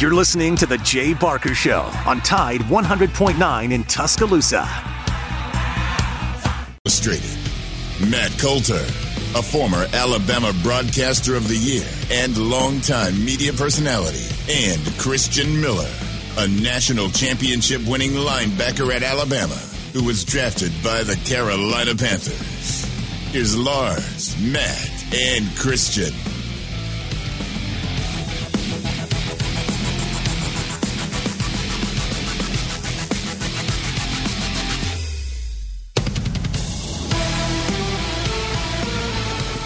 You're listening to The Jay Barker Show on Tide 100.9 in Tuscaloosa. Illustrated. Matt Coulter, a former Alabama Broadcaster of the Year and longtime media personality, and Christian Miller, a national championship winning linebacker at Alabama who was drafted by the Carolina Panthers. Here's Lars, Matt, and Christian.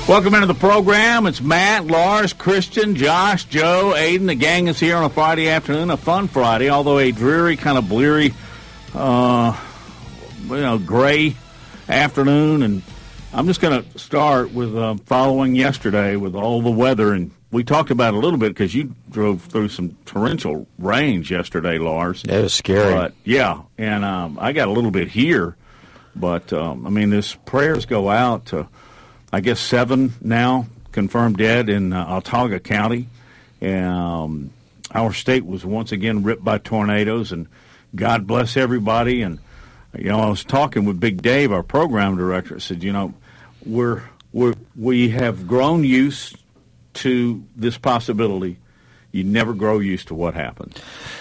Welcome into the program. It's Matt, Lars, Christian, Josh, Joe, Aiden. The gang is here on a Friday afternoon, a fun Friday, although a dreary, kind of bleary, uh, you know, gray afternoon. And I'm just going to start with uh, following yesterday with all the weather. And we talked about it a little bit because you drove through some torrential rains yesterday, Lars. It was scary. But, yeah, and um, I got a little bit here. But, um, I mean, this prayers go out to I guess seven now confirmed dead in uh, County. Um, our state was once again ripped by tornadoes, and God bless everybody. And you know, I was talking with Big Dave, our program director. Said, you know, we're we we have grown used to this possibility you never grow used to what happens.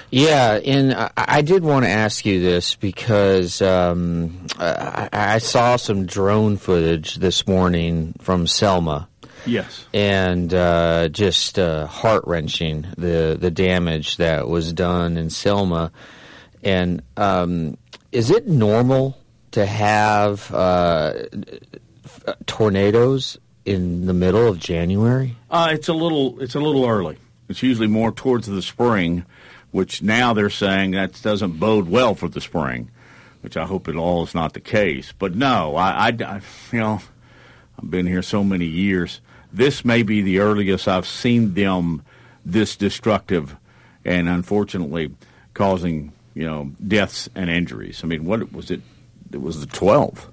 Yeah, and I, I did want to ask you this because um, I, I, saw some drone footage this morning from Selma. Yes, and uh, just uh, heart wrenching the the damage that was done in Selma. And um, is it normal to have uh, tornadoes in the middle of January? Uh, it's a little it's a little early. It's usually more towards the spring, which now they're saying that doesn't bode well for the spring, which I hope it all is not the case. But no, I, I, I you know, I've been here so many years. This may be the earliest I've seen them this destructive, and unfortunately, causing you know deaths and injuries. I mean, what was it? It was the 12th.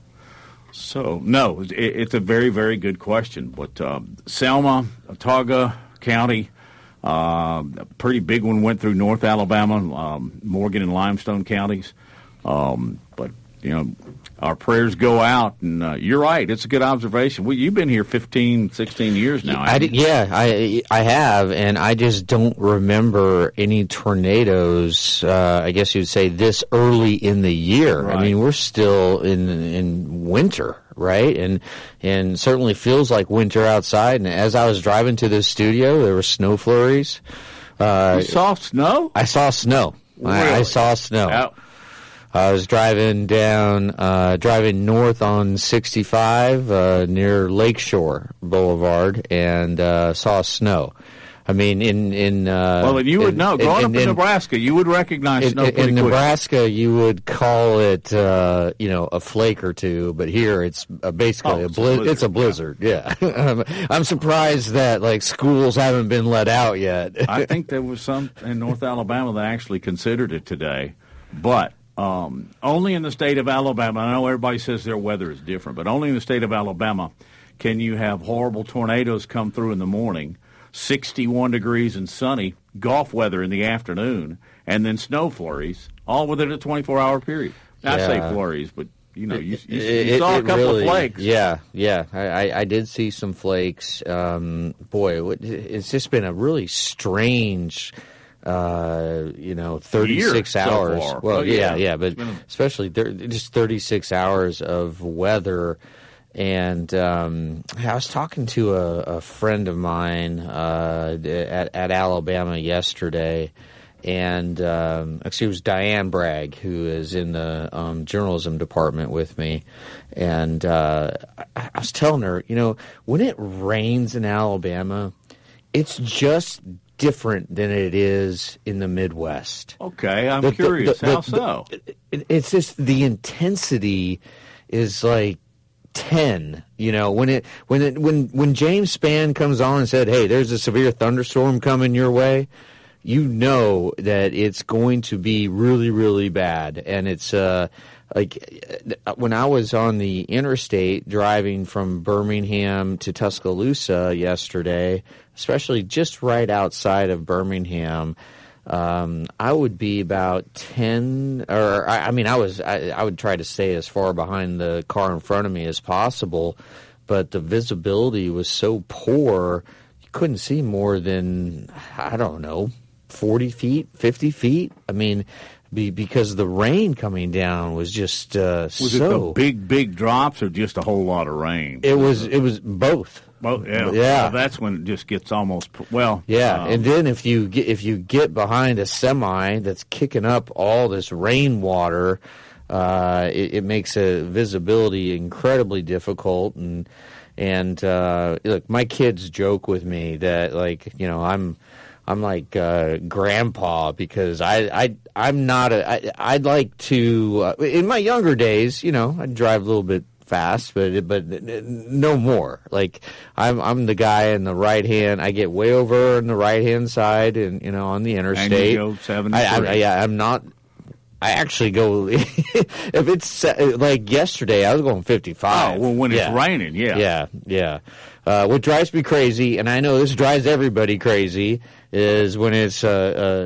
So no, it, it's a very very good question. But um, Selma, Autauga County uh, a pretty big one went through North Alabama, um, Morgan and Limestone counties. Um, but you know, our prayers go out, and uh, you're right. It's a good observation. Well, you've been here 15, 16 years now. I yeah, I I have, and I just don't remember any tornadoes. Uh, I guess you'd say this early in the year. Right. I mean, we're still in in winter right? And and certainly feels like winter outside. And as I was driving to this studio, there were snow flurries. Uh, you saw snow? I saw snow. Really? I, I, saw snow. I was driving down, uh, driving north on 65 uh, near Lakeshore Boulevard, and uh, saw snow. I mean, in in uh, well, you would in, know. Growing in, up in, in, Nebraska, you would recognize snow in, Nebraska, you would call it, uh, you know, a flake or two, but here it's uh, basically oh, a blizzard. It's a blizzard. Yeah, yeah. I'm surprised that like schools haven't been let out yet. I think there was some in North Alabama that actually considered it today, but um, only in the state of Alabama. I know everybody says their weather is different, but only in the state of Alabama can you have horrible tornadoes come through in the morning 61 degrees and sunny, golf weather in the afternoon, and then snow flurries, all within a 24 hour period. yeah. I say flurries, but you know, you, you, you saw a couple really, of flakes. Yeah, yeah, I, I did see some flakes. Um, boy, it's just been a really strange. Uh, you know, 36 hours. So well, oh, yeah, yeah, yeah, but especially just 36 hours of weather and um, I was talking to a, a friend of mine uh, at, at, Alabama yesterday, and um, actually it was Diane Bragg who is in the um, journalism department with me, and uh, I, I was telling her, you know, when it rains in Alabama, it's just different than it is in the Midwest. Okay, I'm the, curious. The, the, How so? it's just the intensity is like 10 you know when it when it when when james spann comes on and said hey there's a severe thunderstorm coming your way you know that it's going to be really really bad. And it's uh like uh, when i was on the interstate driving from birmingham to tuscaloosa yesterday especially just right outside of birmingham um, I would be about ten, or I, I mean, I was I, I would try to stay as far behind the car in front of me as possible, but the visibility was so poor, you couldn't see more than I don't know, forty feet, fifty feet. I mean, be, because the rain coming down was just uh, Was so it the big, big drops or just a whole lot of rain? It was it was both. Well, yeah, Yeah. Well, that's when it just gets almost well. Yeah, um, and then if you get if you get behind a semi that's kicking up all this rainwater, uh, it, it makes a visibility incredibly difficult. And and uh, look, my kids joke with me that like you know I'm I'm like uh, grandpa because I I I'm not a I, I'd like to uh, in my younger days you know I'd drive a little bit fast but but no more like I'm I'm the guy in the right hand I get way over on the right hand side and you know on the interstate go 73. I, I, yeah I'm not I actually go if it's like yesterday I was going 55 Oh well, when it's Yeah. raining, yeah, Yeah, yeah. Uh, what drives me crazy, and I know this drives everybody crazy, is when it's a,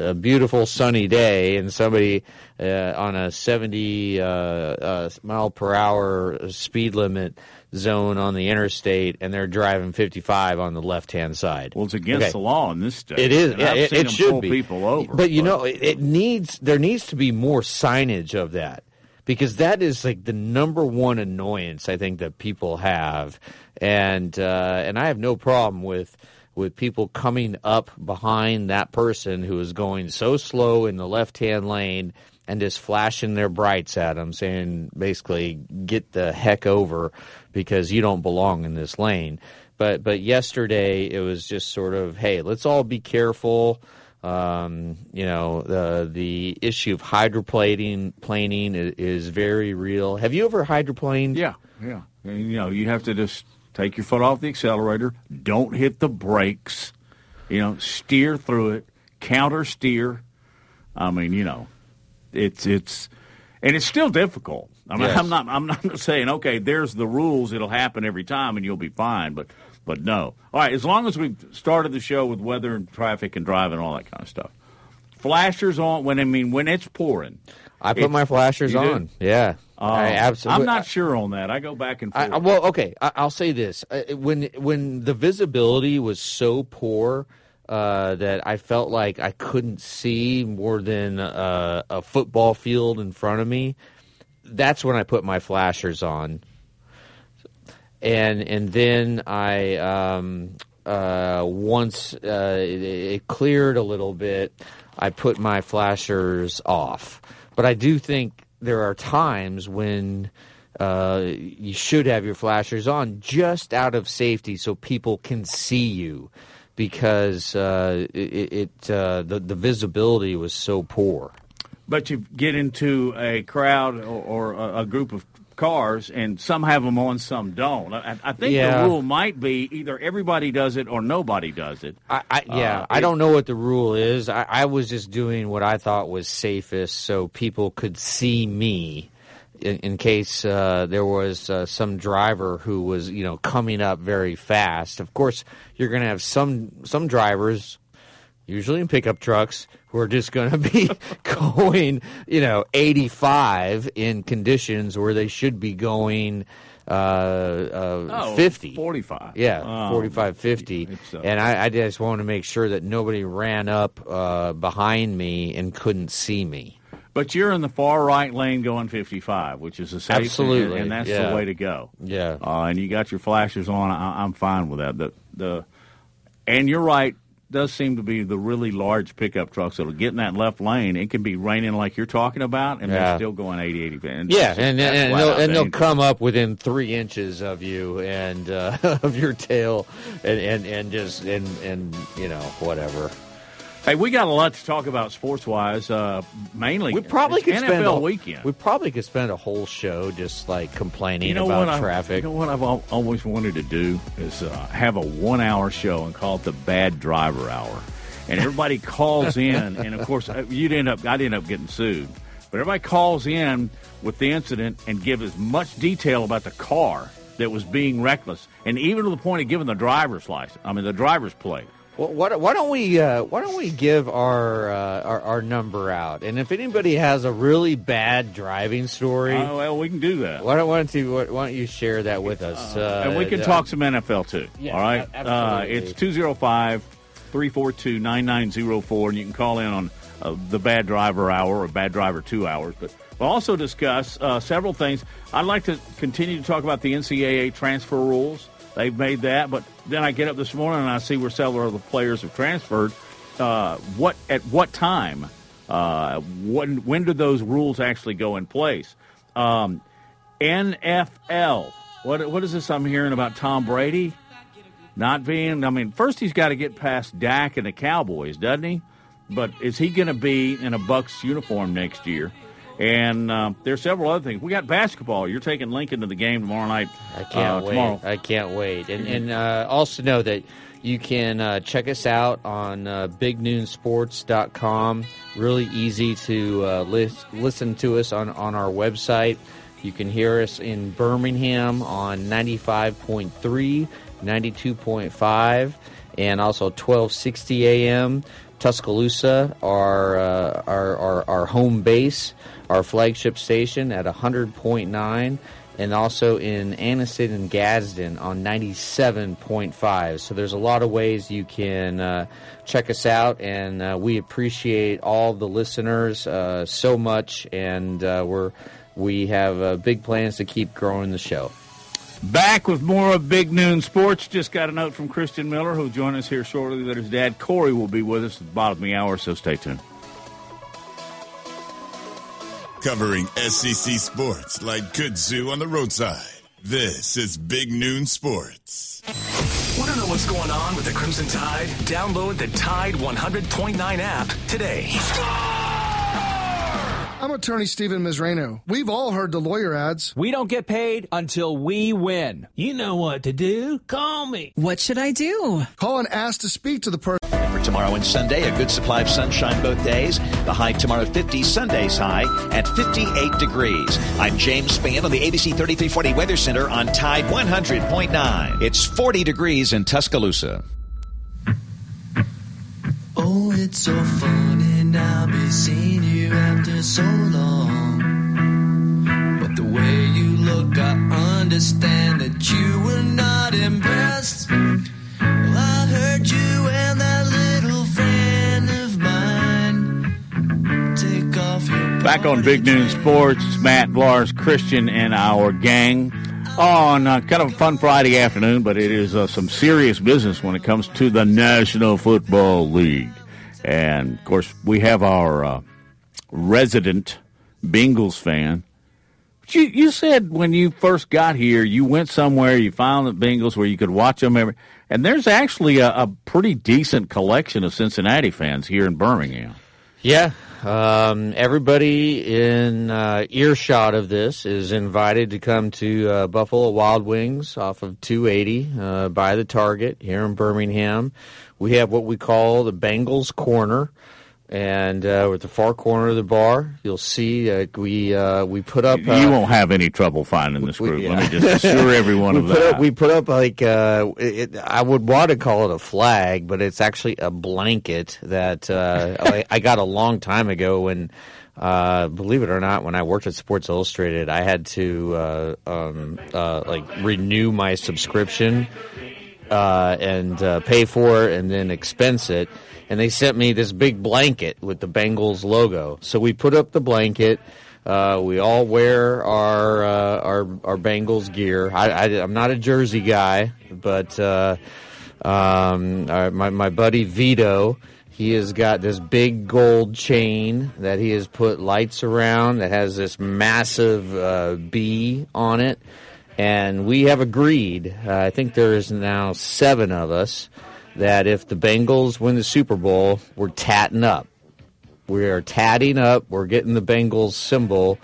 a, a beautiful sunny day and somebody uh, on a 70 uh, uh, mile per hour speed limit zone on the interstate and they're driving 55 on the left hand side. Well, it's against Okay. the law in this state. It is. Yeah, it, it should pull be. people over. but you know, it, it needs there needs to be more signage of that because that is like the number one annoyance I think that people have, and uh, and I have no problem with with people coming up behind that person who is going so slow in the left hand lane and just flashing their brights at them, saying basically get the heck over because you don't belong in this lane. But but yesterday it was just sort of hey, let's all be careful. Um, you know the the issue of hydroplaning planing is, is very real. Have you ever hydroplaned? Yeah, yeah. And, you know, you have to just take your foot off the accelerator. Don't hit the brakes. You know, steer through it. Counter steer. I mean, you know, it's it's and it's still difficult. I mean, Yes. I'm not I'm not saying okay, there's the rules. It'll happen every time, and you'll be fine. But but no. All right, as long as we've started the show with weather and traffic and driving and all that kind of stuff. Flashers on when I mean when it's pouring. I put my flashers do? on. Yeah, I Uh, absolutely. I'm not sure on that. I go back and forth. I, I- well, okay. I, I'll say this: uh, when when the visibility was so poor uh, that I felt like I couldn't see more than uh, a football field in front of me, that's when I put my flashers on. And and then I um, uh, once uh, it, it cleared a little bit, I put my flashers off. But I do think there are times when uh, you should have your flashers on just out of safety so people can see you because uh, it, it uh, the, the visibility was so poor. But you get into a crowd or, or a, a group of cars, and some have them on, some don't. I, I think Yeah. the rule might be either everybody does it or nobody does it. I, I yeah, Uh, I don't know what the rule is. I, I was just doing what I thought was safest so people could see me. In, in case uh, there was uh, some driver who was, you know, coming up very fast. Of course, you're going to have some some drivers, usually in pickup trucks, who are just going to be going, you know, 85 in conditions where they should be going uh, uh, Oh, 50. 45. Yeah, Oh, 45, 50. it's, uh, and I, I just wanted to make sure that nobody ran up uh, behind me and couldn't see me. But you're in the far right lane going 55, which is a safe Absolutely, and, and that's yeah. the way to go. Yeah. Uh, and you got your flashers on. I, I'm fine with that. The the and you're right. Does seem to be the really large pickup trucks that'll get in that left lane. It can be raining like you're talking about, and Yeah. they're still going 80, 80. And Yeah, that's- and and, they'll, and they'll come up within three inches of you and uh, of your tail, and, and, and just and and you know whatever. Hey, we got a lot to talk about sports wise. Uh, mainly, We probably could NFL spend a, weekend. We probably could spend a whole show just like complaining you know about what I- traffic. you know what I've al- always wanted to do is uh, have a one-hour show and call it the Bad Driver Hour, and everybody calls in, and of course uh, you'd end up I'd end up getting sued, but everybody calls in with the incident and give as much detail about the car that was being reckless, and even to the point of giving the driver's license. I mean the driver's plate. Well, why, why don't we uh, Why don't we give our, uh, our our number out? And if anybody has a really bad driving story, Uh, well, we can do that. why don't why don't you why don't you share that with us? Uh, and we can uh, talk some NFL too. Yeah, all right. Uh, it's 205 342 9904, and you can call in on uh, the Bad Driver Hour or Bad Driver Two Hours. But we'll also discuss uh, several things. I'd like to continue to talk about the NCAA transfer rules. They've made that, but then I get up this morning and I see where several of the players have transferred. Uh, what at what time? Uh, when when do those rules actually go in place? Um, NFL. What what is this I'm hearing about Tom Brady not being? I mean, first he's got to get past Dak and the Cowboys, doesn't he? But is he going to be in a Bucs uniform next year? And uh, there's several other things. We got basketball. You're taking Lincoln to the game tomorrow night. I can't uh, wait. Tomorrow. I can't wait. And and uh, also know that you can uh, check us out on uh, bignoonsports.com. Really easy to uh, lis- listen to us on, on our website. You can hear us in Birmingham on 95.3, 92.5, and also 1260 AM. Tuscaloosa, our, uh, our, our, our home base, our flagship station at 100.9 and also in Anniston and Gadsden on 97.5. So there's a lot of ways you can uh, check us out, and uh, we appreciate all the listeners uh, so much, and uh, we're we have uh, big plans to keep growing the show. Back with more of Big Noon Sports. Just got a note from Christian Miller, who'll join us here shortly, that his dad, Corey, will be with us at the bottom of the hour, so stay tuned. Covering SEC sports like kudzu on the roadside. This is Big Noon Sports. Want to know what's going on with the Crimson Tide? Download the Tide 100.9 app today. I'm attorney Stephen Misrano. We've all heard the lawyer ads. We don't get paid until we win. You know what to do. Call me. What should I do? Call and ask to speak to the person. Tomorrow and Sunday, a good supply of sunshine both days. The high tomorrow 50, Sunday's high at 58 degrees. I'm James Spann on the ABC 3340 Weather Center on Tide 100.9. It's 40 degrees in Tuscaloosa. Oh, it's so funny now be seeing you after so long. But the way you look, I understand that you were not impressed. Well, I heard you Back on Big Noon Sports, Matt, Lars, Christian, and our gang on uh, kind of a fun Friday afternoon, but it is uh, some serious business when it comes to the National Football League. And of course, we have our uh, resident Bengals fan. You, you said when you first got here, you went somewhere, you found the Bengals where you could watch them every. And there's actually a, a pretty decent collection of Cincinnati fans here in Birmingham. Yeah. Um, everybody in uh, earshot of this is invited to come to uh, Buffalo Wild Wings off of 280 uh, by the Target here in Birmingham. We have what we call the Bengals Corner, and uh, we're at the far corner of the bar. You'll see uh, we uh, we put up. you uh, won't have any trouble finding this we- group. yeah. Let me just assure everyone we of that. Up, we put up like uh, it, I would want to call it a flag, but it's actually a blanket that uh, I, I got a long time ago. When, uh, believe it or not, when I worked at Sports Illustrated, I had to uh, um, uh, like renew my subscription uh, and uh, pay for and then expense it. And they sent me this big blanket with the Bengals logo. So we put up the blanket. Uh, we all wear our uh, our our Bengals gear. I, am not a jersey guy, but uh, um, my my buddy Vito, he has got this big gold chain that he has put lights around that has this massive uh, bee on it and we have agreed. Uh, I think there is now seven of us that if the Bengals win the Super Bowl, we're tatting up. We are tatting up. We're getting the Bengals symbol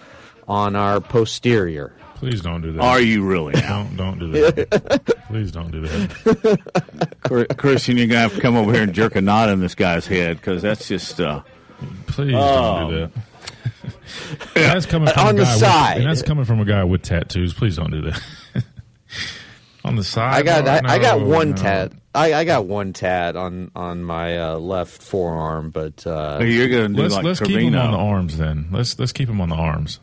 on our posterior. Please don't do that. Are you really? Don't don't do that. Please don't do that. Chris- Christian, you're gonna have to come over here and jerk a knot in this guy's head because that's just. Uh, Please Oh. don't do that. And that's coming from On a the guy side. With, and that's coming from a guy with tattoos. Please don't do that. On the side, I got I, no, I got one no. tat. I, I got one tat on on my uh, left forearm, but uh, You're going to do Let's like let's keep him on the arms then. Let's let's keep him on the arms.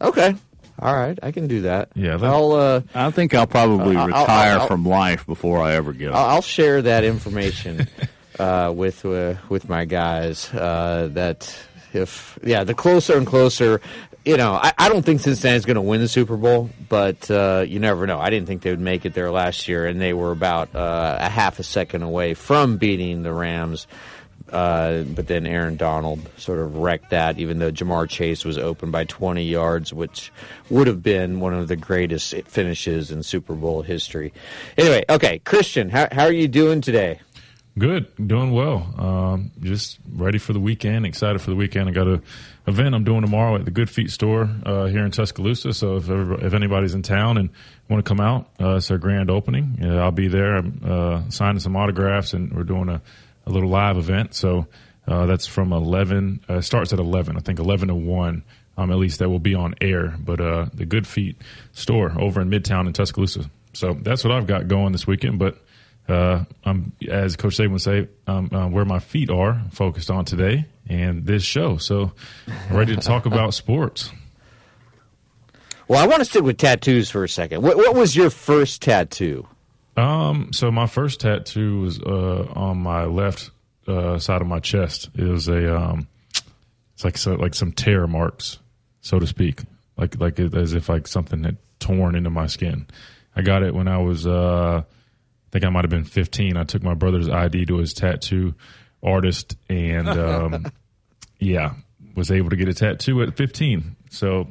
okay, all right, I can do that. Yeah, that- I'll uh, I think I'll probably Uh, retire I'll- I'll- from life before I ever get it. I'll I'll share that information uh, with uh, with my guys. Uh, that if yeah, the closer and closer, you know, I, I don't think Cincinnati's going to win the Super Bowl, but uh, you never know. I didn't think they would make it there last year, and they were about uh, a half a second away from beating the Rams. Uh, but then Aaron Donald sort of wrecked that, even though Ja'Marr Chase was open by 20 yards, which would have been one of the greatest finishes in Super Bowl history. Anyway, okay, Christian, how, how are you doing today? Good, doing well. Um, just ready for the weekend. Excited for the weekend. I got a event I'm doing tomorrow at the Good Feet store uh, here in Tuscaloosa. So if if anybody's in town and want to come out, uh, it's our grand opening. Uh, I'll be there. I'm uh, signing some autographs, and we're doing a, a little live event. So uh, that's from 11. Uh, starts at 11. I think 11 to 1. Um, at least that will be on air. But uh, the Good Feet store over in Midtown in Tuscaloosa. So that's what I've got going this weekend. But uh, I'm, as Coach Saban would say, um, uh, where my feet are focused on today and this show. So, ready to talk about sports. Well, I want to stick with tattoos for a second. What, what was your first tattoo? Um, so my first tattoo was uh, on my left uh, side of my chest. It was a um, it's like so, like some tear marks, so to speak, like like as if like something had torn into my skin. I got it when I was uh, think I might have been 15. I took my brother's ID to his tattoo artist, and um, yeah, was able to get a tattoo at 15. So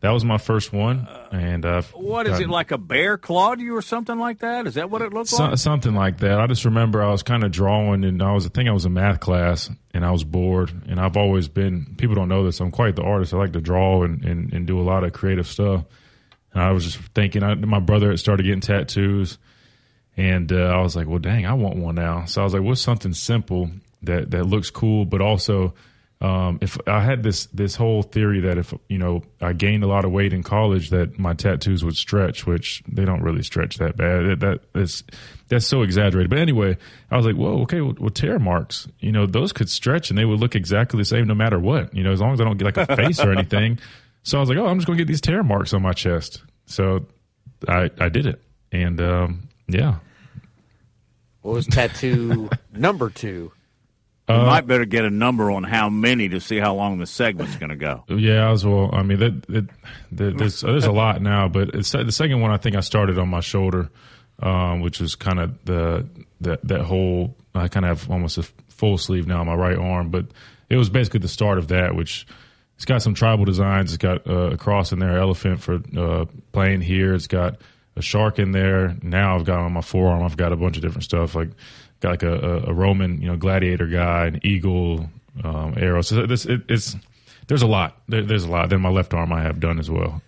that was my first one, and uh, What is it like a bear clawed you or something like that? Is that what it looks So, like? something like that. I just remember I was kind of drawing, and I was I think I was in math class, and I was bored. And I've always been. People don't know this. I'm quite the artist. I like to draw and, and, and do a lot of creative stuff. And I was just thinking. I, my brother had started getting tattoos, and uh, I was like, "Well, dang, I want one now." So I was like, "What's something simple that that looks cool, but also." Um, if I had this this whole theory that if you know I gained a lot of weight in college, that my tattoos would stretch, which they don't really stretch that bad. That, that that's that's so exaggerated. But anyway, I was like, whoa, okay, well, well, tear marks, you know, those could stretch and they would look exactly the same no matter what, you know, as long as I don't get like a face or anything. So I was like, oh, I'm just gonna get these tear marks on my chest. So I I did it, and um, yeah, What was tattoo number two? you Uh, might better get a number on how many to see how long the segment's going to go. Yeah, as well. I mean, that, that, that there's there's a lot now, but it's the second one. I think I started on my shoulder, um, which was kind of the that that whole. I kind of have almost a full sleeve now on my right arm, but it was basically the start of that. Which it's got some tribal designs. It's got uh, a cross in there, elephant for uh, playing here. It's got a shark in there. Now I've got on my forearm. I've got a bunch of different stuff like got like a, a, a Roman, you know, gladiator guy, an eagle, um, arrow. So this it, it's there's a lot. There, there's a lot. Then my left arm I have done as well.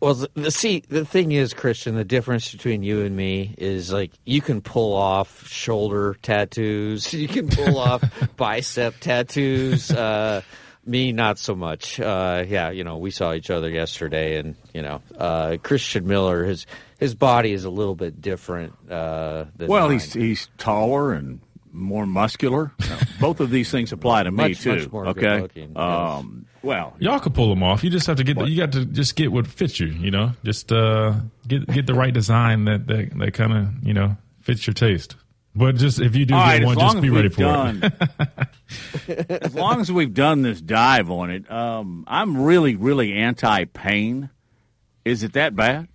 Well, the, the see, the thing is, Christian, the difference between you and me is like you can pull off shoulder tattoos, you can pull off bicep tattoos. Uh, me, not so much. Uh, yeah, you know, we saw each other yesterday, and you know, uh, Christian Miller, his his body is a little bit different. Uh, than Well, mine. he's he's taller and more muscular. Now, Both of these things apply to me Much, too. much more okay. good-looking, yes. Um, well, Y'all could pull them off. You just have to get. The, you got to just get what fits you. You know, just uh, get get the right design that that, that kind of you know fits your taste. But just if you do all get right. one, As long just as be ready we've for done, it. as long as we've done this dive on it, um, I'm really, really anti-pain. Is it that bad?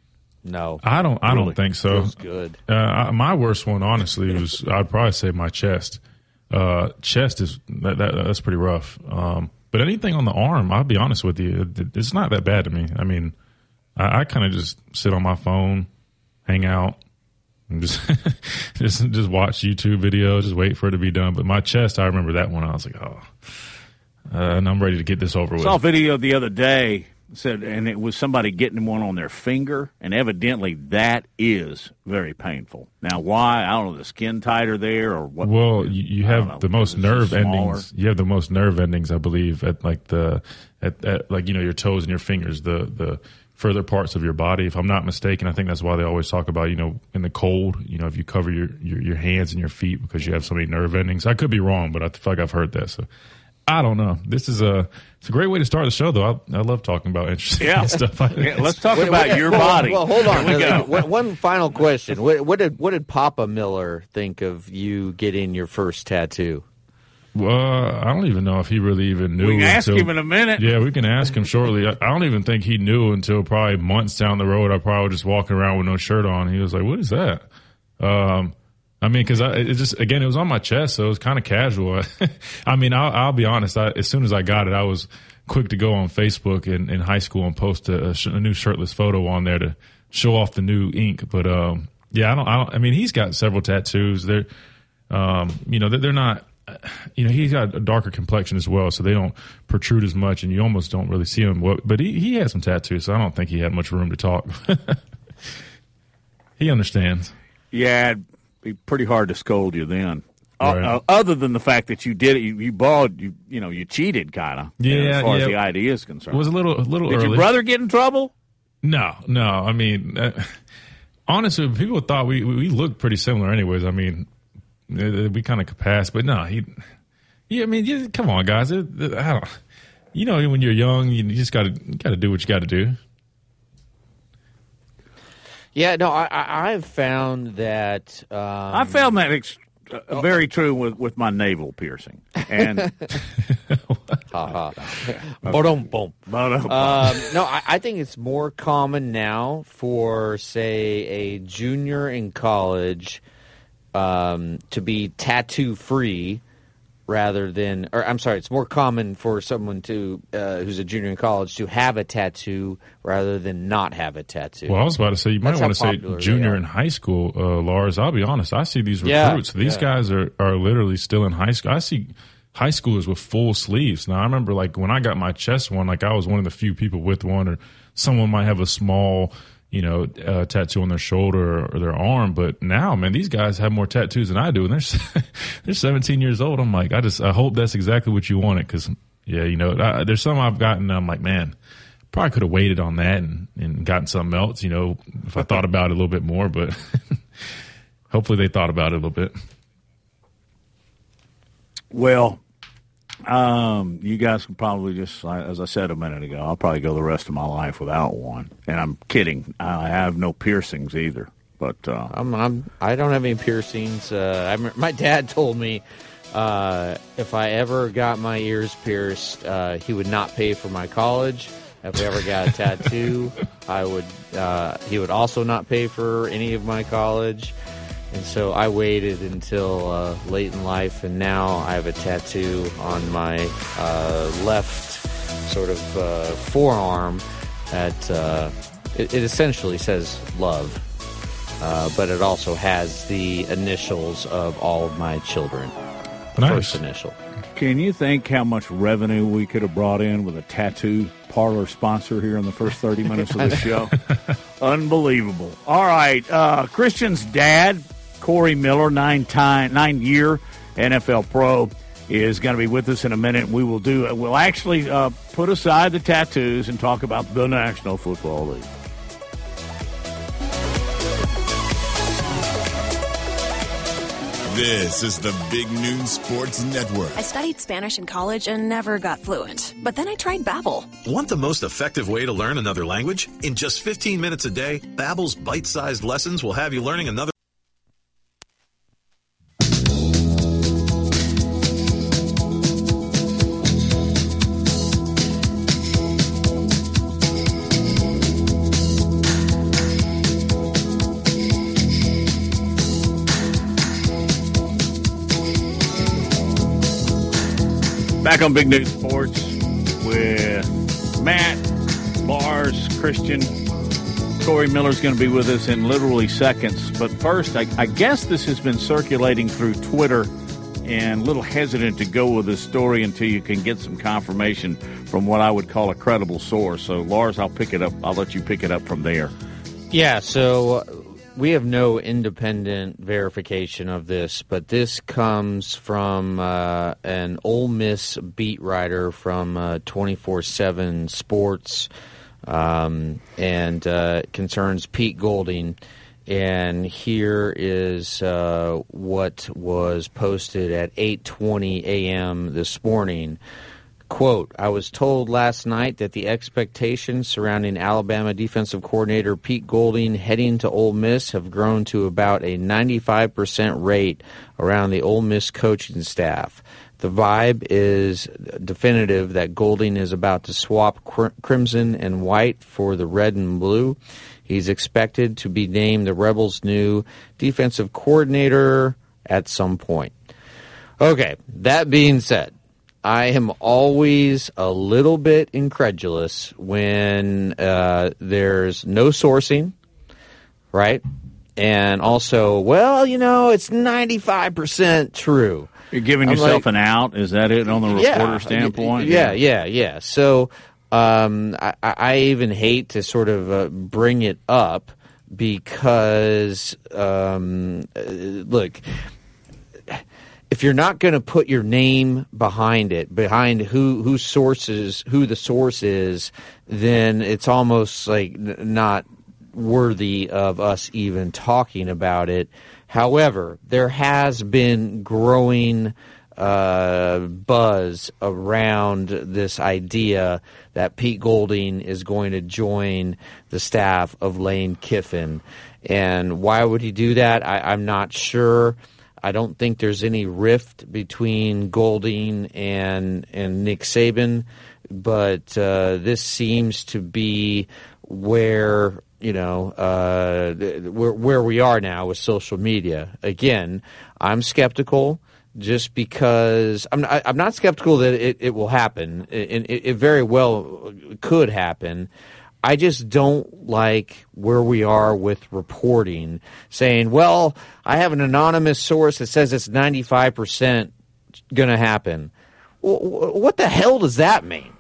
no, I don't. I Really? don't think so. feels good. Uh, I, my worst one, honestly, was I'd probably say my chest. Uh, chest is that, that that's pretty rough. Um, but anything on the arm, I'll be honest with you, it, it's not that bad to me. I mean, I, I kind of just sit on my phone, hang out, and just just just watch YouTube videos, just wait for it to be done. But my chest, I remember that one. I was like, oh, uh, and I'm ready to get this over with. saw a video the other day said, and it was somebody getting one on their finger, and evidently that is very painful. Now, why? I don't know. The skin tighter there, or what? Well, you, you have know, the most nerve endings. You have the most nerve endings, I believe, at like the at, at like you know your toes and your fingers. The the further parts of your body. If I'm not mistaken, I think that's why they always talk about, you know, in the cold, you know, if you cover your, your, your hands and your feet because you have so many nerve endings. I could be wrong, but I feel like I've heard that. So I don't know. This is a it's a great way to start the show, though. I, I love talking about interesting Yeah. stuff. Yeah, let's talk Wait, about wait, your well, body. Well, hold on. Here we go. One- One final question. What, what did what did Papa Miller think of you getting your first tattoo? Well, I don't even know if he really even knew. We can ask him in a minute. Yeah, we can ask him shortly. I, I don't even think he knew until probably months down the road. I probably was just walking around with no shirt on. He was like, "What is that?" Um, I mean, because it just again, it was on my chest, so it was kind of casual. I mean, I'll, I'll be honest. I, as soon as I got it, I was quick to go on Facebook in, in high school and post a, a, sh- a new shirtless photo on there to show off the new ink. But um, yeah, I don't, I don't. I mean, he's got several tattoos. They're, um, you know, they're, they're not. You know, he's got a darker complexion as well, so they don't protrude as much, and you almost don't really see him. But he he has some tattoos, so I don't think he had much room to talk. he understands. Yeah, it'd be pretty hard to scold you then. Uh, Right. uh, other than the fact that you did it, you, you balled, you you know, you cheated, kind of. Yeah, as far yeah. as the idea is concerned. It was a little a little did early. your brother get in trouble? No, no. I mean, uh, honestly, people thought we we looked pretty similar, anyways. I mean, we kind of passed, but no, he. Yeah, I mean, yeah, come on, guys. It, it- I don't. You know, when you're young, you just got to got to do what you got to do. Yeah, no, I, I I've found that um, I found that ex- uh, very true with, with my navel piercing. And Haha. Ba-dum, bum. Ba-dum, bum. Um, no, I, I think it's more common now for, say, a junior in college um, to be tattoo free rather than, or I'm sorry, it's more common for someone to uh, who's a junior in college to have a tattoo rather than not have a tattoo. Well, I was about to say you might want to say junior in high school, uh, Lars. I'll be honest. I see these Yeah, recruits. These yeah. guys are are literally still in high school. I see high schoolers with full sleeves. Now I remember like when I got my chest one, like I was one of the few people with one, or someone might have a small. You know, uh, tattoo on their shoulder or their arm, but now, man, these guys have more tattoos than I do, and they're they're 17 years old. I'm like, I just, I hope that's exactly what you wanted, because yeah, you know, I, there's some I've gotten. I'm like, man, probably could have waited on that and, and gotten something else, you know, if I thought about it a little bit more, but hopefully they thought about it a little bit. Well, um, you guys can probably just, as I said a minute ago, I'll probably go the rest of my life without one. And I'm kidding. I have no piercings either. But uh, I'm, I'm I don't have any piercings. Uh, I my dad told me uh, if I ever got my ears pierced, uh, he would not pay for my college. If I ever got a tattoo, I would. Uh, he would also not pay for any of my college. And so I waited until uh, late in life, and now I have a tattoo on my uh, left sort of uh, forearm. That uh, it, it essentially says love uh, but it also has the initials of all of my children. The Nice. first initial. can you think how much revenue we could have brought in with a tattoo parlor sponsor here in the first 30 minutes of the show? Unbelievable. All right. Uh, Christian's dad, Corey Miller, nine time, nine year NFL pro, is going to be with us in a minute. We will do. We'll actually uh, put aside the tattoos and talk about the National Football League. This is the Big Noon Sports Network. I studied Spanish in college and never got fluent. But then I tried Babbel. Want the most effective way to learn another language? In just 15 minutes a day, Babbel's bite-sized lessons will have you learning another Big Noon Sports with Matt, Lars, Christian. Corey Miller's going to be with us in literally seconds. But first, I, I guess this has been circulating through Twitter and a little hesitant to go with this story until you can get some confirmation from what I would call a credible source. So, Lars, I'll pick it up. I'll let you pick it up from there. Yeah, so we have no independent verification of this, but this comes from uh, an Ole Miss beat writer from uh, 24 7 Sports. um, and uh, concerns Pete Golding. And here is uh, what was posted at 8:20 a.m. this morning. Quote, I was told last night that the expectations surrounding Alabama defensive coordinator Pete Golding heading to Ole Miss have grown to about a 95% rate around the Ole Miss coaching staff. The vibe is definitive that Golding is about to swap cr- crimson and white for the red and blue. He's expected to be named the Rebels' new defensive coordinator at some point. Okay, that being said, I am always a little bit incredulous when uh, there's no sourcing, right? And also, well, you know, it's 95% true. You're giving I'm yourself like- an out. Is that it on the reporter Yeah, standpoint? Yeah, yeah, yeah. So um, I, I even hate to sort of uh, bring it up because, um, uh, look, if you're not going to put your name behind it, behind who who sources, who the source is, then it's almost like not worthy of us even talking about it. However, there has been growing uh, buzz around this idea that Pete Golding is going to join the staff of Lane Kiffin. And why would he do that? I, I'm not sure. I don't think there's any rift between Golding and and Nick Saban, but uh, this seems to be where you know uh, where where we are now with social media. Again, I'm skeptical just because I'm not, I'm not skeptical that it, it will happen, and it, it very well could happen. I just don't like where we are with reporting, saying, "Well, I have an anonymous source that says it's 95 percent going to happen." Wh- wh- What the hell does that mean?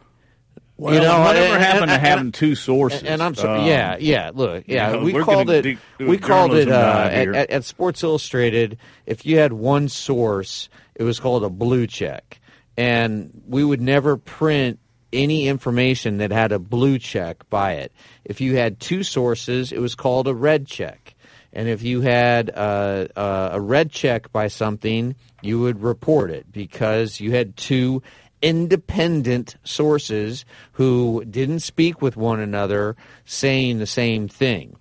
Well, You know, whatever and- happened to and- having two sources? And I'm sorry. Um, yeah, yeah. Look, yeah. you know, we called it. do- do we called it journalism uh, dive at, at, at Sports Illustrated. If you had one source, it was called a blue check, and we would never print any information that had a blue check by it. If you had two sources, it was called a red check. And if you had uh, uh, a red check by something, you would report it because you had two independent sources who didn't speak with one another saying the same thing.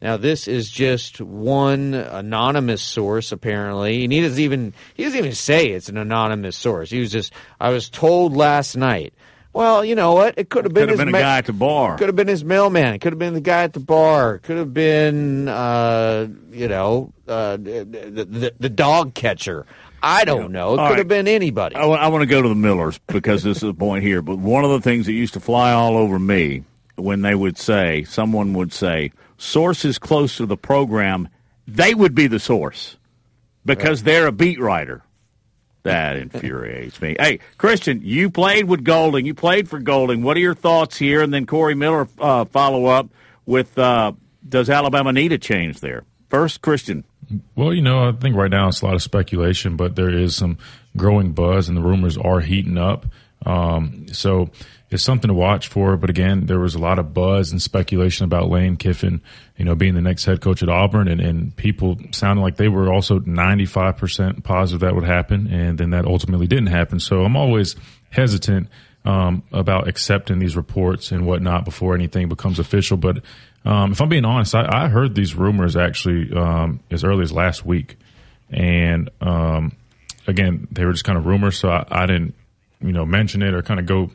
Now this is just one anonymous source apparently, and he doesn't even he doesn't even say it's an anonymous source. He was just I was told last night. Well, you know what? It could have been Could have his been a guy at the bar. Could have been his mailman. It could have been the guy at the bar. Could have been uh, you know uh, the, the the dog catcher. I don't know. It All could have been anybody. I want to go to the Millers because this is the point here. But one of the things that used to fly all over me when they would say, someone would say, sources close to the program, they would be the source because they're a beat writer. That infuriates me. Hey, Christian, you played with Golding. You played for Golding. What are your thoughts here? And then Corey Miller uh, follow up with uh, Does Alabama need a change there? First, Christian. Well, you know, I think right now it's a lot of speculation, but there is some growing buzz, and the rumors are heating up. Um, so it's something to watch for. But again, there was a lot of buzz and speculation about Lane Kiffin, you know, being the next head coach at Auburn, and, and people sounded like they were also 95% positive that would happen, and then that ultimately didn't happen. So I'm always hesitant um, about accepting these reports and whatnot before anything becomes official. But um, if I'm being honest, I, I heard these rumors actually um, as early as last week, and um, again, they were just kind of rumors, so I, I didn't, you know, mention it or kind of go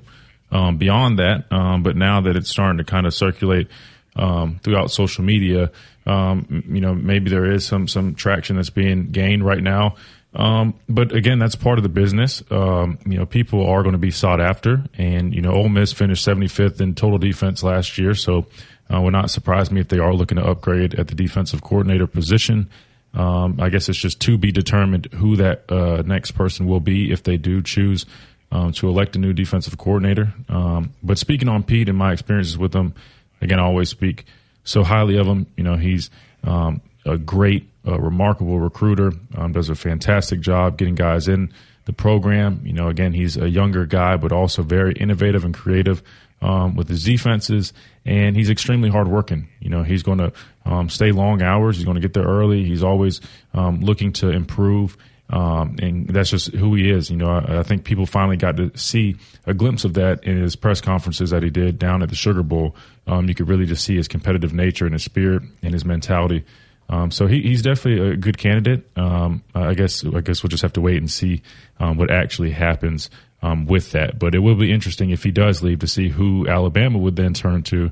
um, beyond that. Um, but now that it's starting to kind of circulate um, throughout social media, um, you know, maybe there is some some traction that's being gained right now. Um, but again, that's part of the business. Um, you know, people are going to be sought after, and you know, Ole Miss finished 75th in total defense last year, so uh, would not surprise me if they are looking to upgrade at the defensive coordinator position. I guess it's just to be determined who that uh, next person will be if they do choose um, to elect a new defensive coordinator. Um, but speaking on Pete and my experiences with him, again, I always speak so highly of him. You know, he's um, a great, uh, remarkable recruiter. Um, does a fantastic job getting guys in the program. You know, again, he's a younger guy, but also very innovative and creative um, with his defenses, and he's extremely hardworking. You know, he's going to um, stay long hours. He's going to get there early. He's always um, looking to improve. Um, and that's just who he is. You know, I, I, think people finally got to see a glimpse of that in his press conferences that he did down at the Sugar Bowl. Um, you could really just see his competitive nature and his spirit and his mentality. Um, so he, he's definitely a good candidate. Um, I guess I guess we'll just have to wait and see um, what actually happens um, with that. But it will be interesting if he does leave to see who Alabama would then turn to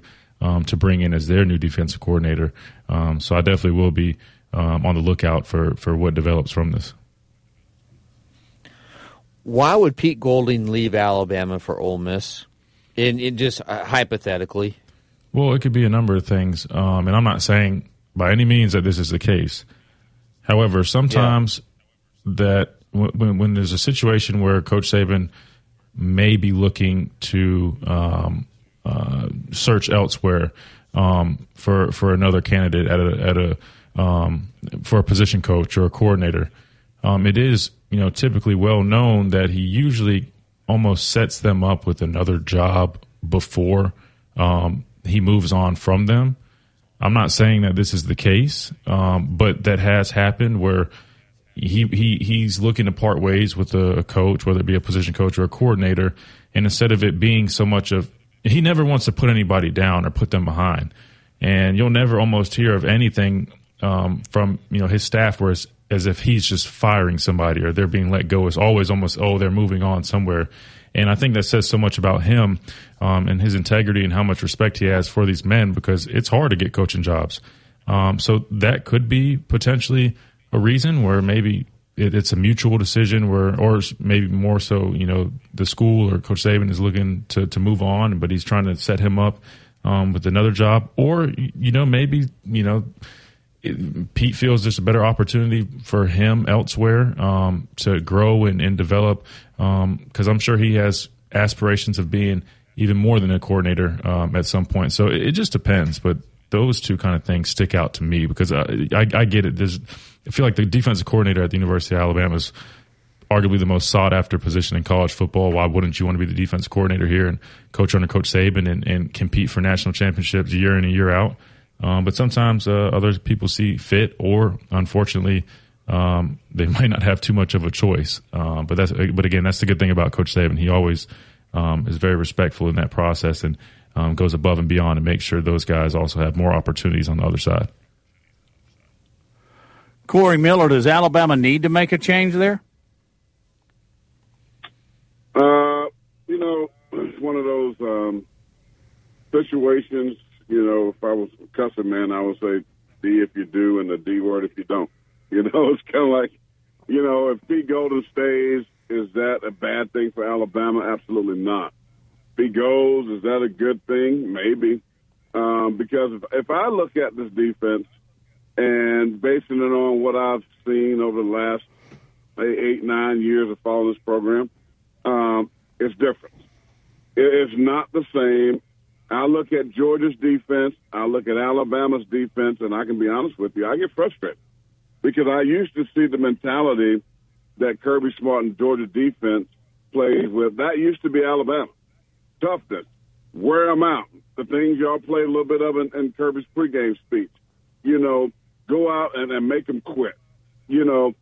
to bring in as their new defensive coordinator. so I definitely will be on the lookout for for what develops from this. Why would Pete Golding leave Alabama for Ole Miss? In, just uh, hypothetically. Well, it could be a number of things, um, and I'm not saying by any means that this is the case. However, sometimes yeah. that when, when there's a situation where Coach Saban may be looking to um, uh, search elsewhere um, for for another candidate at a at a um, for a position coach or a coordinator, um, it is you know, typically well known that he usually almost sets them up with another job before um, he moves on from them. I'm not saying that this is the case, um, but that has happened where he, he he's looking to part ways with a, a, coach, whether it be a position coach or a coordinator, and instead of it being so much of he never wants to put anybody down or put them behind, and you'll never almost hear of anything um, from you know his staff where it's as if he's just firing somebody or they're being let go. It's always almost, oh, they're moving on somewhere. And I think that says so much about him um, and his integrity and how much respect he has for these men because it's hard to get coaching jobs. Um, so that could be potentially a reason where maybe it, it's a mutual decision where, or maybe more so, you know, the school or Coach Saban is looking to, to move on, but he's trying to set him up um, with another job. Or, you know, maybe, you know, Pete feels there's a better opportunity for him elsewhere um, to grow and, and develop because um, I'm sure he has aspirations of being even more than a coordinator um, at some point. So it, it, just depends, but those two kind of things stick out to me because I, I, I get it. There's, I feel like the defensive coordinator at the University of Alabama is arguably the most sought after position in college football. Why wouldn't you want to be the defense coordinator here and coach under Coach Saban and, and compete for national championships year in and year out? Um, but sometimes uh, other people see fit, or unfortunately, um, they might not have too much of a choice. Uh, but that's but again, that's the good thing about Coach Saban. He always um, is very respectful in that process and um, goes above and beyond and makes sure those guys also have more opportunities on the other side. Corey Miller, does Alabama need to make a change there? Uh, you know, it's one of those um, situations you know, if I was cussing man, I would say D if you do and the D word if you don't. You know, it's kind of like, you know, if Pete Golding stays, is that a bad thing for Alabama? Absolutely not. If he goes, is that a good thing? Maybe. Um, because if, if I look at this defense and basing it on what I've seen over the last eight, nine years of following this program, um, it's different. It's not the same. I look at Georgia's defense, I look at Alabama's defense, and I can be honest with you, I get frustrated because I used to see the mentality that Kirby Smart and Georgia defense plays with. That used to be Alabama. Toughness, wear them out. The things y'all play a little bit of in, in Kirby's pregame speech. You know, go out and, and make them quit. You know,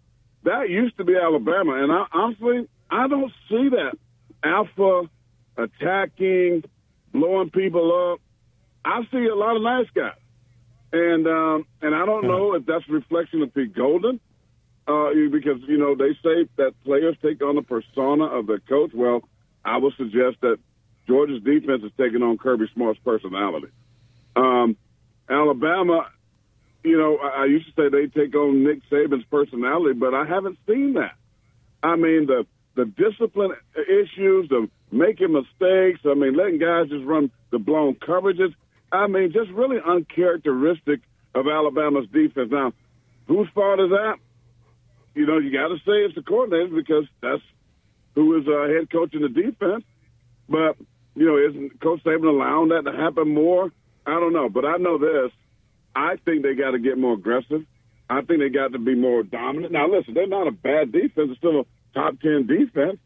that used to be Alabama. And I, honestly, I don't see that alpha attacking blowing people up. I see a lot of nice guys, and um, and I don't know if that's a reflection of Pete Golding, uh, because you know they say that players take on the persona of the coach. Well, I would suggest that Georgia's defense is taking on Kirby Smart's personality. Um, Alabama, you know, I, I used to say they take on Nick Saban's personality, but I haven't seen that. I mean, the the discipline issues, the making mistakes. I mean, letting guys just run the blown coverages. I mean, just really uncharacteristic of Alabama's defense. Now, whose fault is that? You know, you got to say it's the coordinator because that's who is uh, head coach in the defense. But you know, isn't Coach Saban allowing that to happen more? I don't know, but I know this. I think they got to get more aggressive. I think they got to be more dominant. Now, listen, they're not a bad defense; they're still a top ten defense,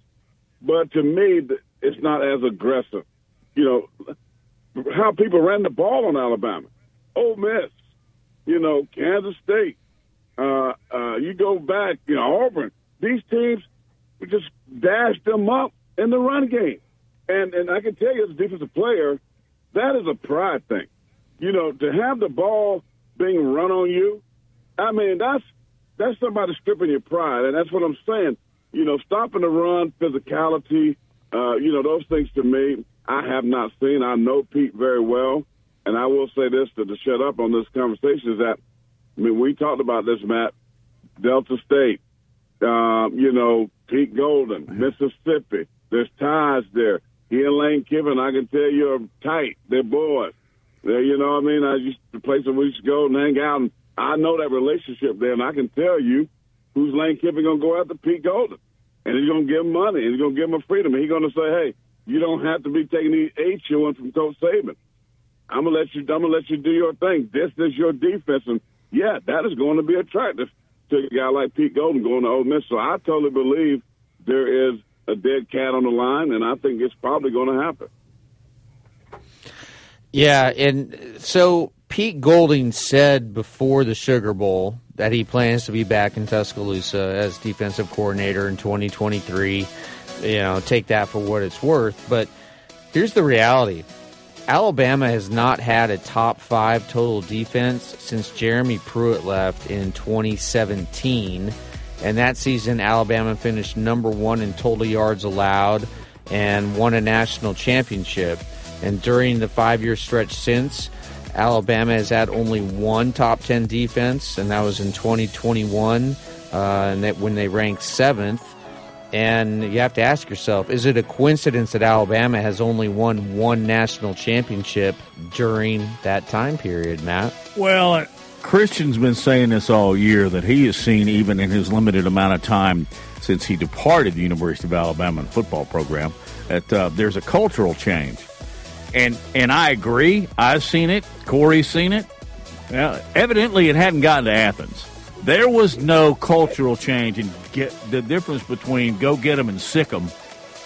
but to me, it's not as aggressive. You know how people ran the ball on Alabama, Ole Miss, you know, Kansas State. Uh, uh, you go back, you know, Auburn. These teams we just dashed them up in the run game, and and I can tell you as a defensive player, that is a pride thing. You know, to have the ball being run on you, I mean that's that's somebody stripping your pride, and that's what I'm saying. You know, stopping the run, physicality, uh, you know, those things to me, I have not seen. I know Pete very well, and I will say this to, to shut up on this conversation is that, I mean, we talked about this, Matt, Delta State, um, you know, Pete Golding, Mississippi. There's ties there. He and Lane Kiffin, I can tell you, are tight. They're boys. They're, you know what I mean? I used to place where we used to go and hang out, and I know that relationship there, and I can tell you who's Lane Kiffin going to go after Pete Golding. And he's going to give him money, he's going to give him a freedom. He's going to say, hey, you don't have to be taking these eight chewing from Coach Saban. I'm gonna let you. I'm gonna let you do your thing. This is your defense, and yeah, that is going to be attractive to a guy like Pete Golding going to Ole Miss. So I totally believe there is a dead cat on the line, and I think it's probably going to happen. Yeah, and so Pete Golding said before the Sugar Bowl that he plans to be back in Tuscaloosa as defensive coordinator in 2023. You know, take that for what it's worth. But here's the reality Alabama has not had a top five total defense since Jeremy Pruitt left in 2017. And that season, Alabama finished number one in total yards allowed and won a national championship. And during the five year stretch since, Alabama has had only one top 10 defense, and that was in 2021, uh, and that when they ranked seventh. And you have to ask yourself is it a coincidence that Alabama has only won one national championship during that time period, Matt? Well, uh, Christian's been saying this all year that he has seen, even in his limited amount of time since he departed the University of Alabama football program, that uh, there's a cultural change. And, and I agree. I've seen it. Corey's seen it. Well, evidently, it hadn't gotten to Athens. There was no cultural change and get the difference between go get them and sick them.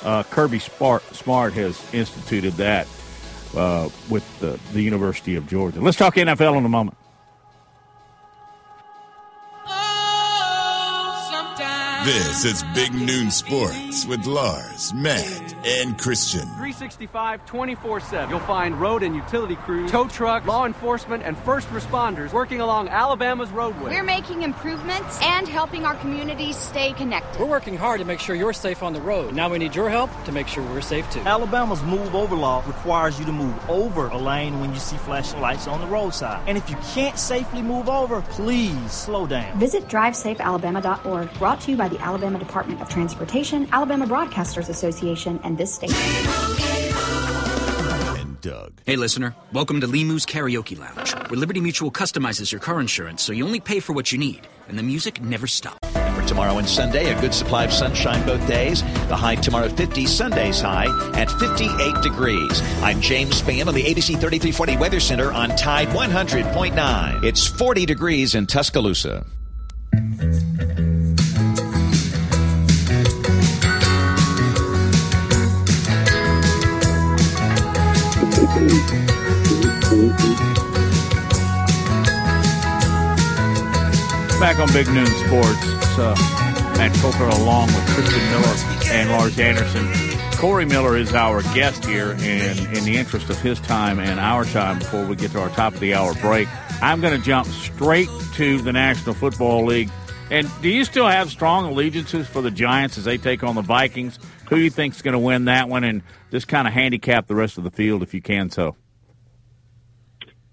Uh, Kirby Smart, Smart has instituted that uh, with the, the University of Georgia. Let's talk NFL in a moment. This is Big Noon Sports with Lars, Matt, and Christian. 365 24 7. You'll find road and utility crews, tow trucks, law enforcement, and first responders working along Alabama's roadway. We're making improvements and helping our communities stay connected. We're working hard to make sure you're safe on the road. Now we need your help to make sure we're safe too. Alabama's move over law requires you to move over a lane when you see flashing lights on the roadside. And if you can't safely move over, please slow down. Visit drivesafealabama.org, brought to you by the Alabama Department of Transportation, Alabama Broadcasters Association, and this station. And Doug. Hey, listener. Welcome to Limu's Karaoke Lounge, where Liberty Mutual customizes your car insurance so you only pay for what you need, and the music never stops. And for tomorrow and Sunday, a good supply of sunshine both days. The high tomorrow 50, Sunday's high at 58 degrees. I'm James Spann on the ABC 3340 Weather Center on Tide 100.9. It's 40 degrees in Tuscaloosa. Back on Big Noon Sports, it's, uh, Matt Coulter along with Christian Miller and Lars Anderson. Corey Miller is our guest here, and in the interest of his time and our time before we get to our top of the hour break, I'm going to jump straight to the National Football League. And do you still have strong allegiances for the Giants as they take on the Vikings? Who you think's going to win that one? And just kind of handicap the rest of the field if you can so.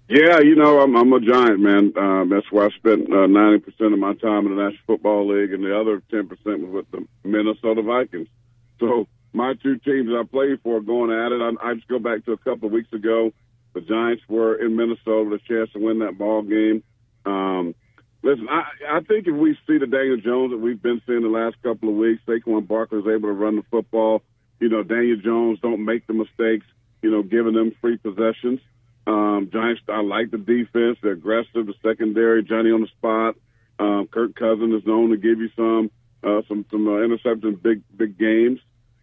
Yeah, you know, I'm, I'm a giant man. Uh, that's why I spent uh, ninety percent of my time in the National Football League, and the other ten percent was with the Minnesota Vikings. So my two teams I played for going at it. I, I just go back to a couple of weeks ago. The Giants were in Minnesota, the chance to win that ball game. Um, listen, I, I think if we see the Daniel Jones that we've been seeing the last couple of weeks, Saquon Barkley is able to run the football. You know, Daniel Jones don't make the mistakes. You know, giving them free possessions. Um, Giants, I like the defense. They're aggressive. The secondary, Johnny on the spot. Um, Kirk Cousins is known to give you some. uh, some some uh, interceptions, big big games.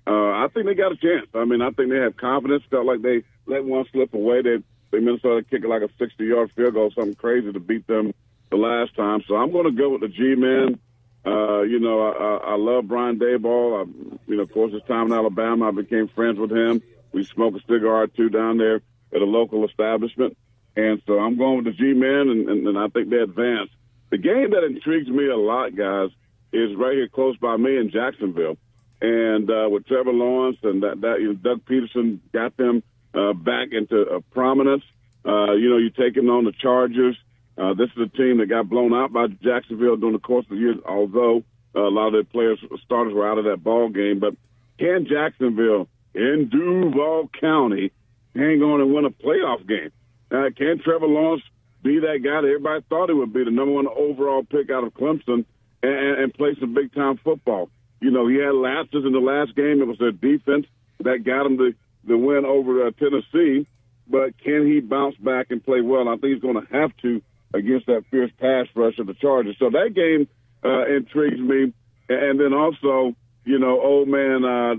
Uh, I think they got a chance. I mean, I think they have confidence. Felt like they let one slip away. They they Minnesota kicked like a 60 yard field goal, something crazy to beat them the last time. So I'm going to go with the G men. Uh, you know, I, I, love Brian Daboll. I, you know, of course, his time in Alabama, I became friends with him. We smoke a cigar or two down there at a local establishment. And so I'm going with the G men, and, and, and I think they advance. The game that intrigues me a lot, guys, is right here close by me in Jacksonville. And uh, with Trevor Lawrence and that, that you know, Doug Pederson got them uh, back into uh, prominence. Uh, you know, you're taking on the Chargers. Uh, this is a team that got blown out by Jacksonville during the course of the year, although uh, a lot of their players, starters were out of that ball game. But can Jacksonville in Duval County hang on and win a playoff game? Uh, can Trevor Lawrence be that guy that everybody thought he would be, the number one overall pick out of Clemson, and, and play some big time football? You know, he had lapses in the last game. It was their defense that got him the, the win over uh, Tennessee. But can he bounce back and play well? I think he's going to have to against that fierce pass rush of the Chargers. So that game uh, intrigues me. And then also, you know, old man uh,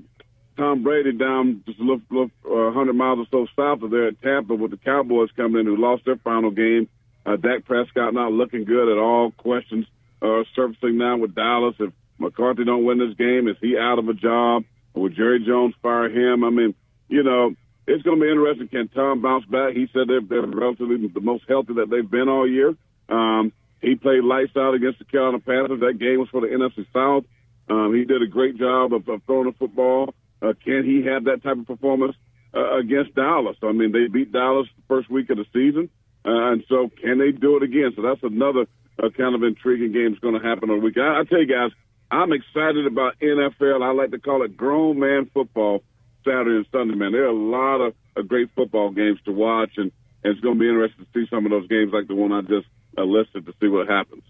Tom Brady down just a little, little uh, 100 miles or so south of there at Tampa with the Cowboys coming in who lost their final game. Uh, Dak Prescott not looking good at all. Questions are surfacing now with Dallas. If McCarthy don't win this game, is he out of a job? Or would Jerry Jones fire him? I mean, you know, it's going to be interesting. Can Tom bounce back? He said they're, they're relatively the most healthy that they've been all year. Um, he played lights out against the Carolina Panthers. That game was for the NFC South. Um, he did a great job of, of throwing the football. Uh, can he have that type of performance uh, against Dallas? I mean, they beat Dallas the first week of the season, uh, and so can they do it again? So that's another uh, kind of intriguing game that's going to happen on the weekend. I, I tell you guys, I'm excited about NFL. I like to call it grown man football Saturday and Sunday, man. There are a lot of, of great football games to watch, and, and it's going to be interesting to see some of those games like the one I just uh, listed to see what happens.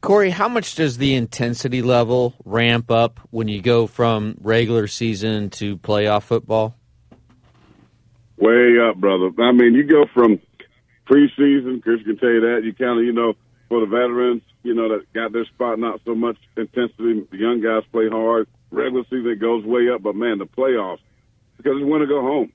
Corey, how much does the intensity level ramp up when you go from regular season to playoff football? Way up, brother. I mean, you go from preseason, Chris can tell you that. You kind of, you know, for the veterans, you know, that got their spot, not so much intensity. The young guys play hard. Regular season, it goes way up, but man, the playoffs, because it's when to go home.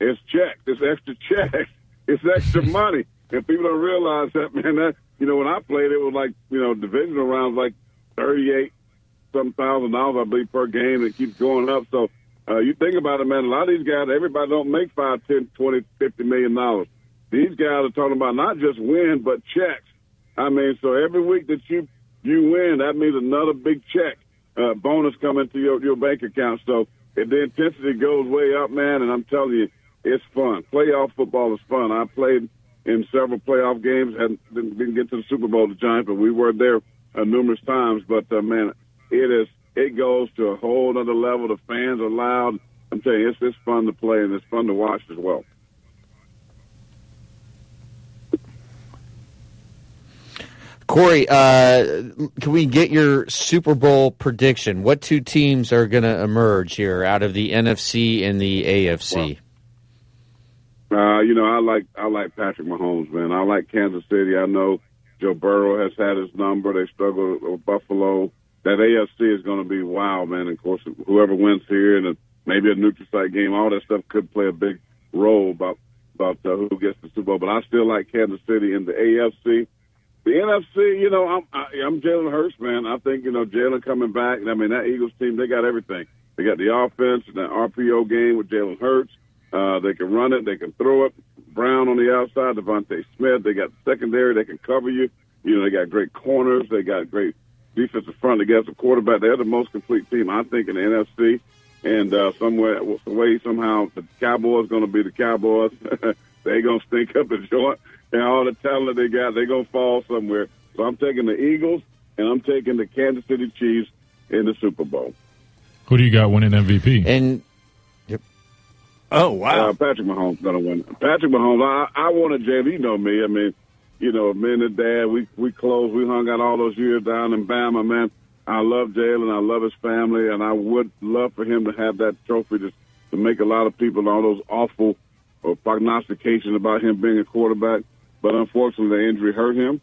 It's checks. It's extra checks. It's extra money. And people don't realize that, man, that, you know, when I played, it was like, you know, divisional rounds, like 38 some thousand dollars, I believe, per game. It keeps going up. So, uh, you think about it, man, a lot of these guys, everybody don't make five, ten, twenty, fifty million dollars. These guys are talking about not just win, but checks. I mean, so every week that you, you win, that means another big check, uh, bonus coming to your, your bank account. So the intensity goes way up, man, and I'm telling you, it's fun. Playoff football is fun. I played in several playoff games. Hadn't didn't, didn't get to the Super Bowl, the Giants, but we were there uh, numerous times. But uh, man, it is it goes to a whole other level. The fans are loud. I'm telling you, it's it's fun to play and it's fun to watch as well. Corey, uh, can we get your Super Bowl prediction? What two teams are going to emerge here out of the NFC and the AFC? Uh, you know, I like I like Patrick Mahomes, man. I like Kansas City. I know Joe Burrow has had his number. They struggle with Buffalo. That AFC is going to be wild, man. Of course, whoever wins here and maybe a neutral site game, all that stuff could play a big role about about uh, who gets the Super Bowl. But I still like Kansas City in the AFC. The NFC, you know, I'm I, I'm Jalen Hurts, man. I think you know Jalen coming back. I mean, that Eagles team, they got everything. They got the offense and that RPO game with Jalen Hurts. Uh, they can run it. They can throw it. Brown on the outside, DeVonta Smith. They got secondary. They can cover you. You know, they got great corners. They got great defensive front. Got the quarterback. They're the most complete team, I think, in the NFC. And uh, somewhere, some way, somehow, the Cowboys going to be the Cowboys. they going to stink up the joint. And all the talent they got, they're going to fall somewhere. So I'm taking the Eagles, and I'm taking the Kansas City Chiefs in the Super Bowl. Who do you got winning MVP? And yep. Oh wow, uh, Patrick Mahomes gonna win. Patrick Mahomes. I, I wanted James. You know me. I mean, you know, me and dad. We we close. We hung out all those years down in Bama. Man, I love Jalen. I love his family, and I would love for him to have that trophy to to make a lot of people all those awful or prognostications about him being a quarterback. But unfortunately, the injury hurt him.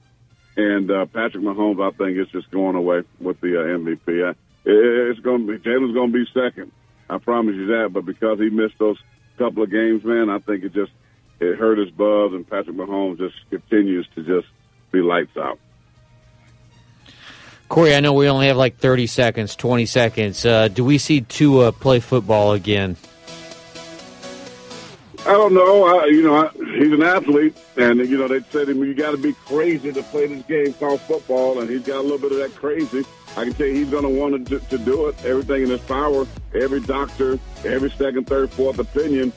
And uh, Patrick Mahomes, I think, is just going away with the uh, MVP. It, it's going to be Jalen's going to be second. I promise you that. But because he missed those couple of games, man, I think it just it hurt his buzz, and Patrick Mahomes just continues to just be lights out. Corey, I know we only have like 30 seconds, 20 seconds. Uh, do we see Tua play football again? I don't know. I, you know, I, he's an athlete, and you know they said to him, "You got to be crazy to play this game called football," and he's got a little bit of that crazy. I can tell you, he's going to want to, to do it. Everything in his power, every doctor, every second, third, fourth opinion,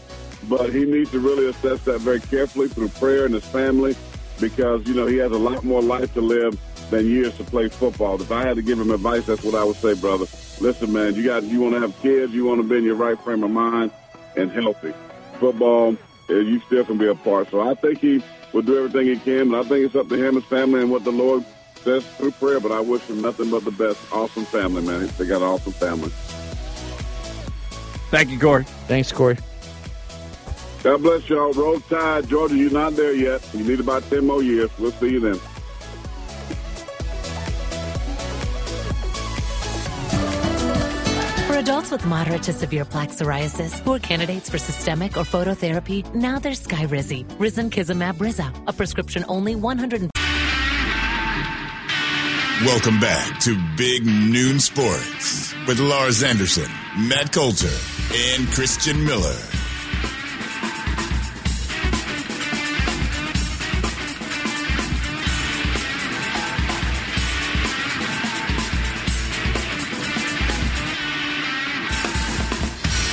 but he needs to really assess that very carefully through prayer and his family, because you know he has a lot more life to live than years to play football. If I had to give him advice, that's what I would say, brother. Listen, man, you got you want to have kids, you want to be in your right frame of mind and healthy football, you still can be a part. So I think he will do everything he can. But I think it's up to him, and his family, and what the Lord says through prayer. But I wish him nothing but the best. Awesome family, man. They got an awesome family. Thank you, Corey. Thanks, Corey. God bless y'all. Roll Tide. Georgia, you're not there yet. You need about 10 more years. We'll see you then. Adults with moderate to severe plaque psoriasis who are candidates for systemic or phototherapy, now there's Skyrizi, Risankizumab Riza, a prescription-only 100. Welcome back to Big Noon Sports with Lars Anderson, Matt Coulter, and Christian Miller.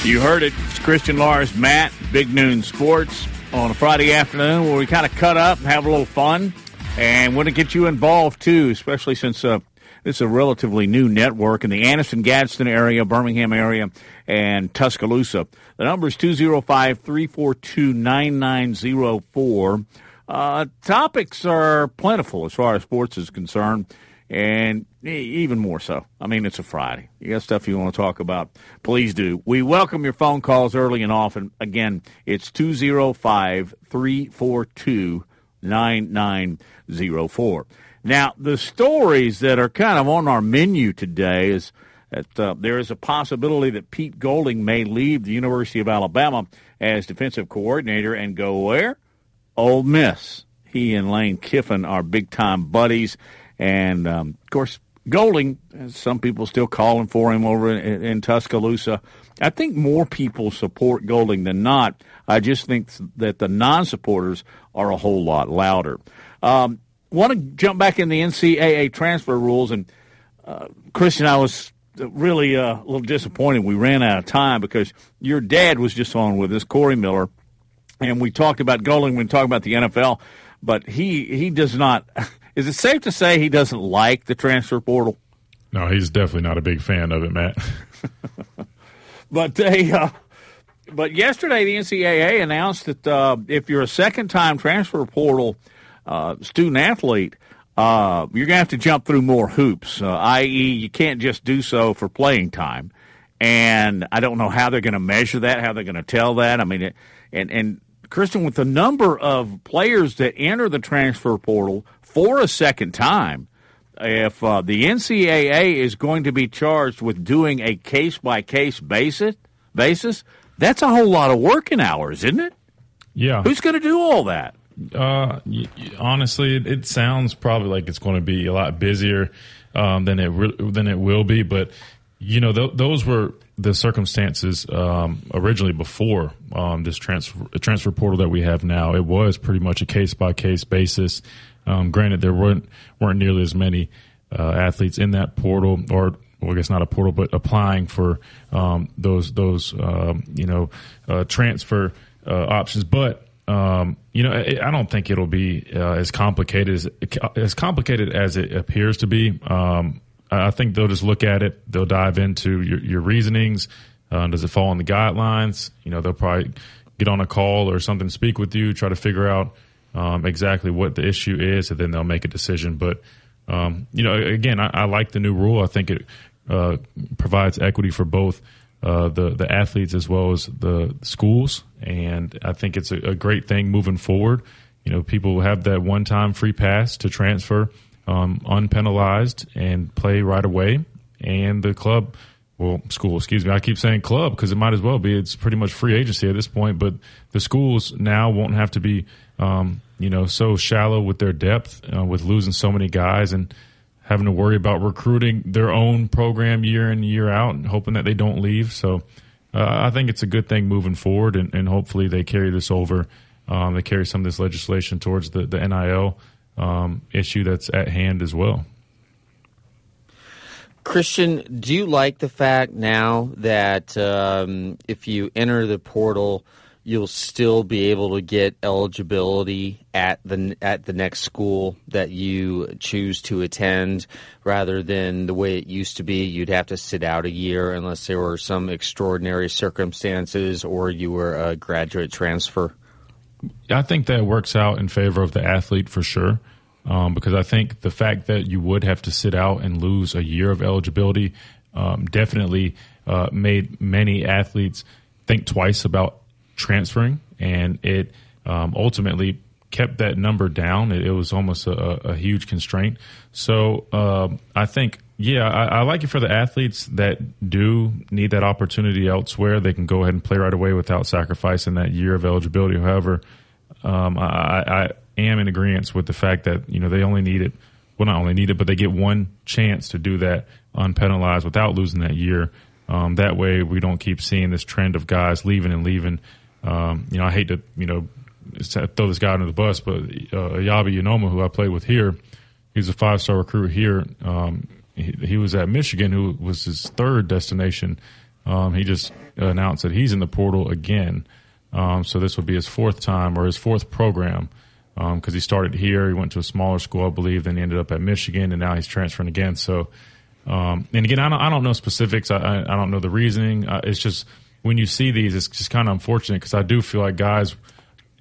You heard it. It's Christian Lars, Matt, Big Noon Sports on a Friday afternoon where we kind of cut up and have a little fun and want to get you involved too, especially since uh, it's a relatively new network in the Anniston Gadsden area, Birmingham area, and Tuscaloosa. The number is 205 342 9904. Uh, topics are plentiful as far as sports is concerned and even more so. I mean, it's a Friday. You got stuff you want to talk about, please do. We welcome your phone calls early and often. Again, it's 205 342 9904. Now, the stories that are kind of on our menu today is that uh, there is a possibility that Pete Golding may leave the University of Alabama as defensive coordinator and go where? Ole Miss. He and Lane Kiffin are big time buddies. And um, of course, Golding, some people still calling for him over in, in, Tuscaloosa. I think more people support Golding than not. I just think that the non supporters are a whole lot louder. Um, Want to jump back in the NCAA transfer rules, and uh, Christian, I was really uh, a little disappointed we ran out of time because your dad was just on with us, Corey Miller, and we talked about Golding. We talked about the NFL, but he he does not. Is it safe to say he doesn't like the transfer portal? No, he's definitely not a big fan of it, Matt. but they, uh, but yesterday the NCAA announced that uh, if you're a second-time transfer portal uh, student athlete, uh, you're going to have to jump through more hoops. Uh, i.e., you can't just do so for playing time. And I don't know how they're going to measure that, how they're going to tell that. I mean, it, and and Christian, with the number of players that enter the transfer portal for a second time, if uh, the NCAA is going to be charged with doing a case by case basis, basis, that's a whole lot of working hours, isn't it? Yeah. Who's going to do all that? Uh, honestly, it, it, sounds probably like it's going to be a lot busier um, than it re- than it will be. But you know, th- those were the circumstances um, originally before um, this transfer transfer portal that we have now. It was pretty much a case by case basis. Um, granted, there weren't weren't nearly as many uh, athletes in that portal, or well, I guess not a portal, but applying for um, those those um, you know uh, transfer uh, options. But um, you know, I, don't think it'll be uh, as complicated as as complicated as it appears to be. Um, I think they'll just look at it. They'll dive into your, your reasonings. Uh, does it fall in the guidelines? You know, they'll probably get on a call or something, speak with you, try to figure out um, exactly what the issue is, and then they'll make a decision. But um, you know, again, I, I, like the new rule. I think it uh, provides equity for both uh, the the athletes as well as the schools, and I think it's a, a great thing moving forward. You know, people have that one time free pass to transfer um, unpenalized and play right away. And the club, well, school, excuse me, I keep saying club because it might as well be. It's pretty much free agency at this point. But the schools now won't have to be, um, you know, so shallow with their depth uh, with losing so many guys and having to worry about recruiting their own program year in year out and hoping that they don't leave. So uh, I think it's a good thing moving forward, and, and hopefully they carry this over. Um, they carry some of this legislation towards the, the NIL um, issue that's at hand as well. Christian, do you like the fact now that um, if you enter the portal, you'll still be able to get eligibility at the at the next school that you choose to attend, rather than the way it used to be. You'd have to sit out a year unless there were some extraordinary circumstances or you were a graduate transfer. I think that works out in favor of the athlete for sure. Um, because I think the fact that you would have to sit out and lose a year of eligibility um, definitely uh, made many athletes think twice about transferring, and it um, ultimately kept that number down. It, it was almost a, a, huge constraint. So uh, I think, yeah, I, I, like it for the athletes that do need that opportunity elsewhere. They can go ahead and play right away without sacrificing that year of eligibility. However, um, I, I am in agreement with the fact that you know they only need it. Well, not only need it, but they get one chance to do that unpenalized without losing that year. Um, that way, we don't keep seeing this trend of guys leaving and leaving. Um, you know, I hate to you know throw this guy under the bus, but uh, Eyabi Anoma, who I played with here, he's a five star recruit here. Um, he, he, was at Michigan, who was his third destination. Um, he just announced that he's in the portal again. Um, so this will be his fourth time or his fourth program because um, he started here. He went to a smaller school, I believe. Then he ended up at Michigan, and now he's transferring again. So, um, and again, I don't, I don't know specifics. I, I, I don't know the reasoning. Uh, it's just when you see these, it's just kind of unfortunate because I do feel like guys,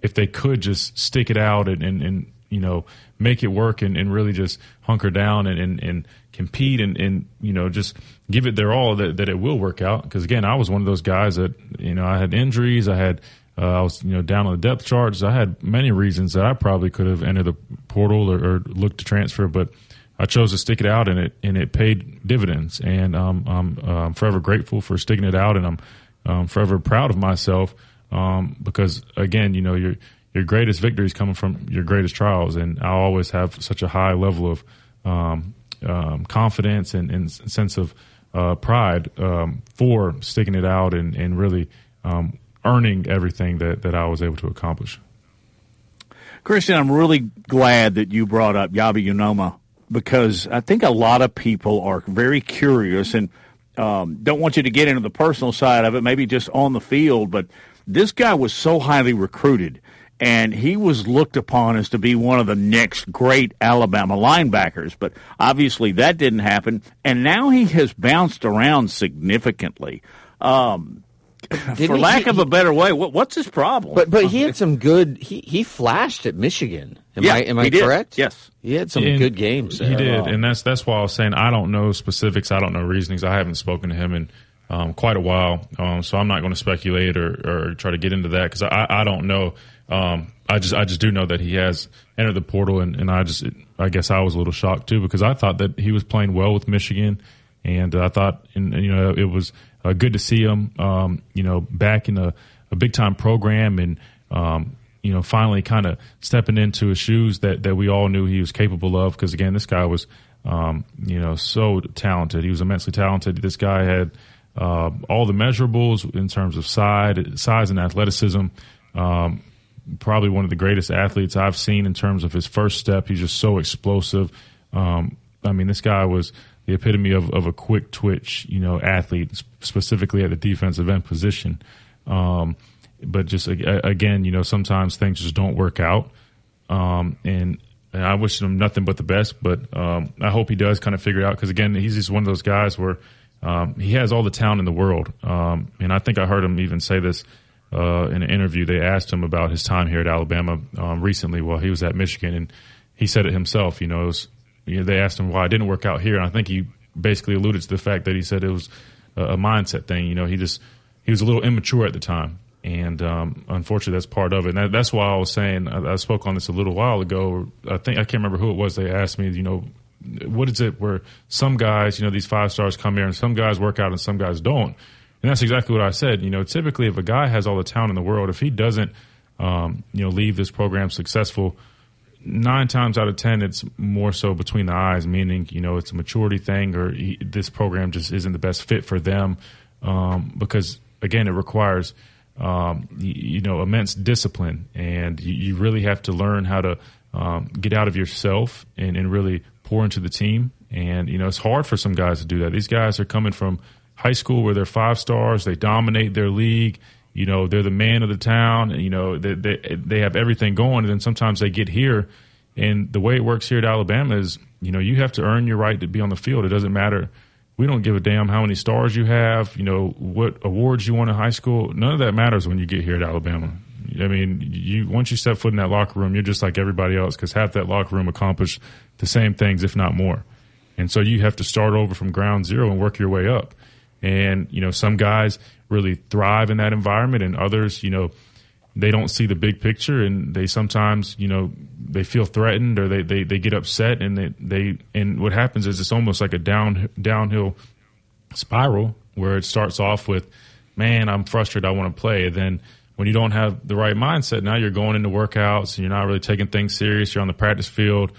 if they could just stick it out and, and, and you know make it work and, and really just hunker down and, and, and compete and, and you know just give it their all that, that it will work out because again I was one of those guys that you know I had injuries I had uh, I was, you know, down on the depth charts. I had many reasons that I probably could have entered the portal or, or looked to transfer, but I chose to stick it out, and it and it paid dividends. And um, I'm, uh, I'm forever grateful for sticking it out, and I'm um, forever proud of myself um, because, again, you know, your your greatest victories coming from your greatest trials, and I always have such a high level of um, um, confidence and, and, sense of uh, pride um, for sticking it out and and really um, earning everything that, that I was able to accomplish. Christian, I'm really glad that you brought up Yabi Anoma because I think a lot of people are very curious and um, don't want you to get into the personal side of it, maybe just on the field. But this guy was so highly recruited, and he was looked upon as to be one of the next great Alabama linebackers. But obviously that didn't happen, and now he has bounced around significantly. Um, for lack he, of a better way, what, what's his problem? But but he had some good. He he flashed at Michigan. Am yeah, I am I correct? Did. Yes, he had some and good games. He did, and that's that's why I was saying I don't know specifics. I don't know reasonings. I haven't spoken to him in um, quite a while, um, so I'm not going to speculate or, or try to get into that because I, I don't know. Um, I just I just do know that he has entered the portal, and, and I just I guess I was a little shocked too because I thought that he was playing well with Michigan, and I thought and you know it was uh, good to see him, um, you know, back in a, a big time program and, um, you know, finally kind of stepping into his shoes that, that we all knew he was capable of. Because again, this guy was, um, you know, so talented. He was immensely talented. This guy had uh, all the measurables in terms of size, size and athleticism. Um, probably one of the greatest athletes I've seen in terms of his first step. He's just so explosive. Um, I mean, this guy was the epitome of, of a quick twitch, you know, athlete, specifically at the defensive end position. Um, but just again, you know, sometimes things just don't work out. Um, and, and, I wish him nothing but the best. But um, I hope he does kind of figure it out because again, he's just one of those guys where um, he has all the talent in the world. Um, and I think I heard him even say this uh, in an interview. They asked him about his time here at Alabama um, recently while he was at Michigan, and he said it himself. You know, was you know, they asked him why it didn't work out here, and I think he basically alluded to the fact that he said it was a, a mindset thing. You know, he just he was a little immature at the time, and um, unfortunately, that's part of it. And that, that's why I was saying I, I spoke on this a little while ago. I think I can't remember who it was. They asked me, you know, what is it where some guys, you know, these five stars come here and some guys work out and some guys don't. And that's exactly what I said. You know, typically if a guy has all the talent in the world, if he doesn't, um, you know, leave this program successful, nine times out of ten, it's more so between the eyes, meaning you know it's a maturity thing, or he, this program just isn't the best fit for them um, because again, it requires um, you, you, know immense discipline, and you, you, really have to learn how to um, get out of yourself and, and really pour into the team. And you know it's hard for some guys to do that. These guys are coming from high school where they're five stars, they dominate their league you know they're the man of the town and you know they, they they have everything going and then sometimes they get here and the way it works here at Alabama is you know you have to earn your right to be on the field. It doesn't matter. We don't give a damn how many stars you have you know what awards you won in high school. None of that matters when you get here at Alabama. I mean you once you step foot in that locker room you're just like everybody else cuz half that locker room accomplished the same things if not more. And so you have to start over from ground zero and work your way up and you know some guys really thrive in that environment, and others, you know, they don't see the big picture, and they sometimes, you know, they feel threatened or they they, they get upset, and they, they and what happens is it's almost like a down downhill spiral where it starts off with, man, I'm frustrated, I want to play, then when you don't have the right mindset, now you're going into workouts and you're not really taking things serious. You're on the practice field.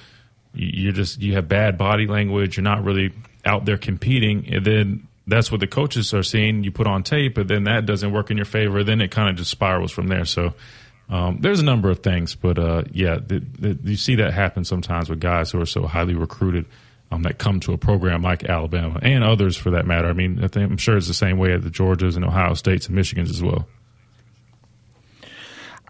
You're just you have bad body language. You're not really out there competing, and then that's what the coaches are seeing. You put on tape, but then that doesn't work in your favor. Then it kind of just spirals from there. So um, there's a number of things, but uh, yeah, the, the, you see that happen sometimes with guys who are so highly recruited um, that come to a program like Alabama and others for that matter. I mean, I think, I'm sure it's the same way at the Georgias and Ohio States and Michigans as well.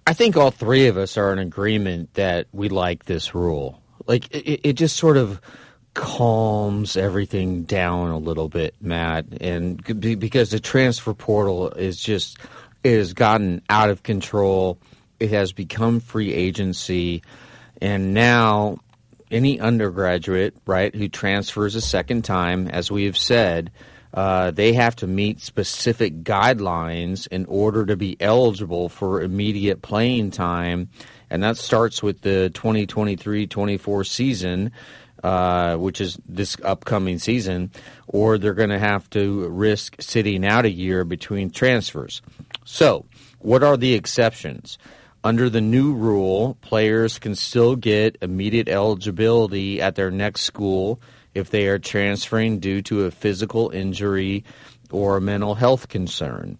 I think all three of us are in agreement that we like this rule. Like it, it just sort of calms everything down a little bit, Matt, and because the transfer portal is just it has gotten out of control. It has become free agency, and now any undergraduate, right, who transfers a second time, as we have said, uh, they have to meet specific guidelines in order to be eligible for immediate playing time. And that starts with the 2023 24 season uh, which is this upcoming season, or they're going to have to risk sitting out a year between transfers. So, what are the exceptions? Under the new rule, players can still get immediate eligibility at their next school if they are transferring due to a physical injury or a mental health concern.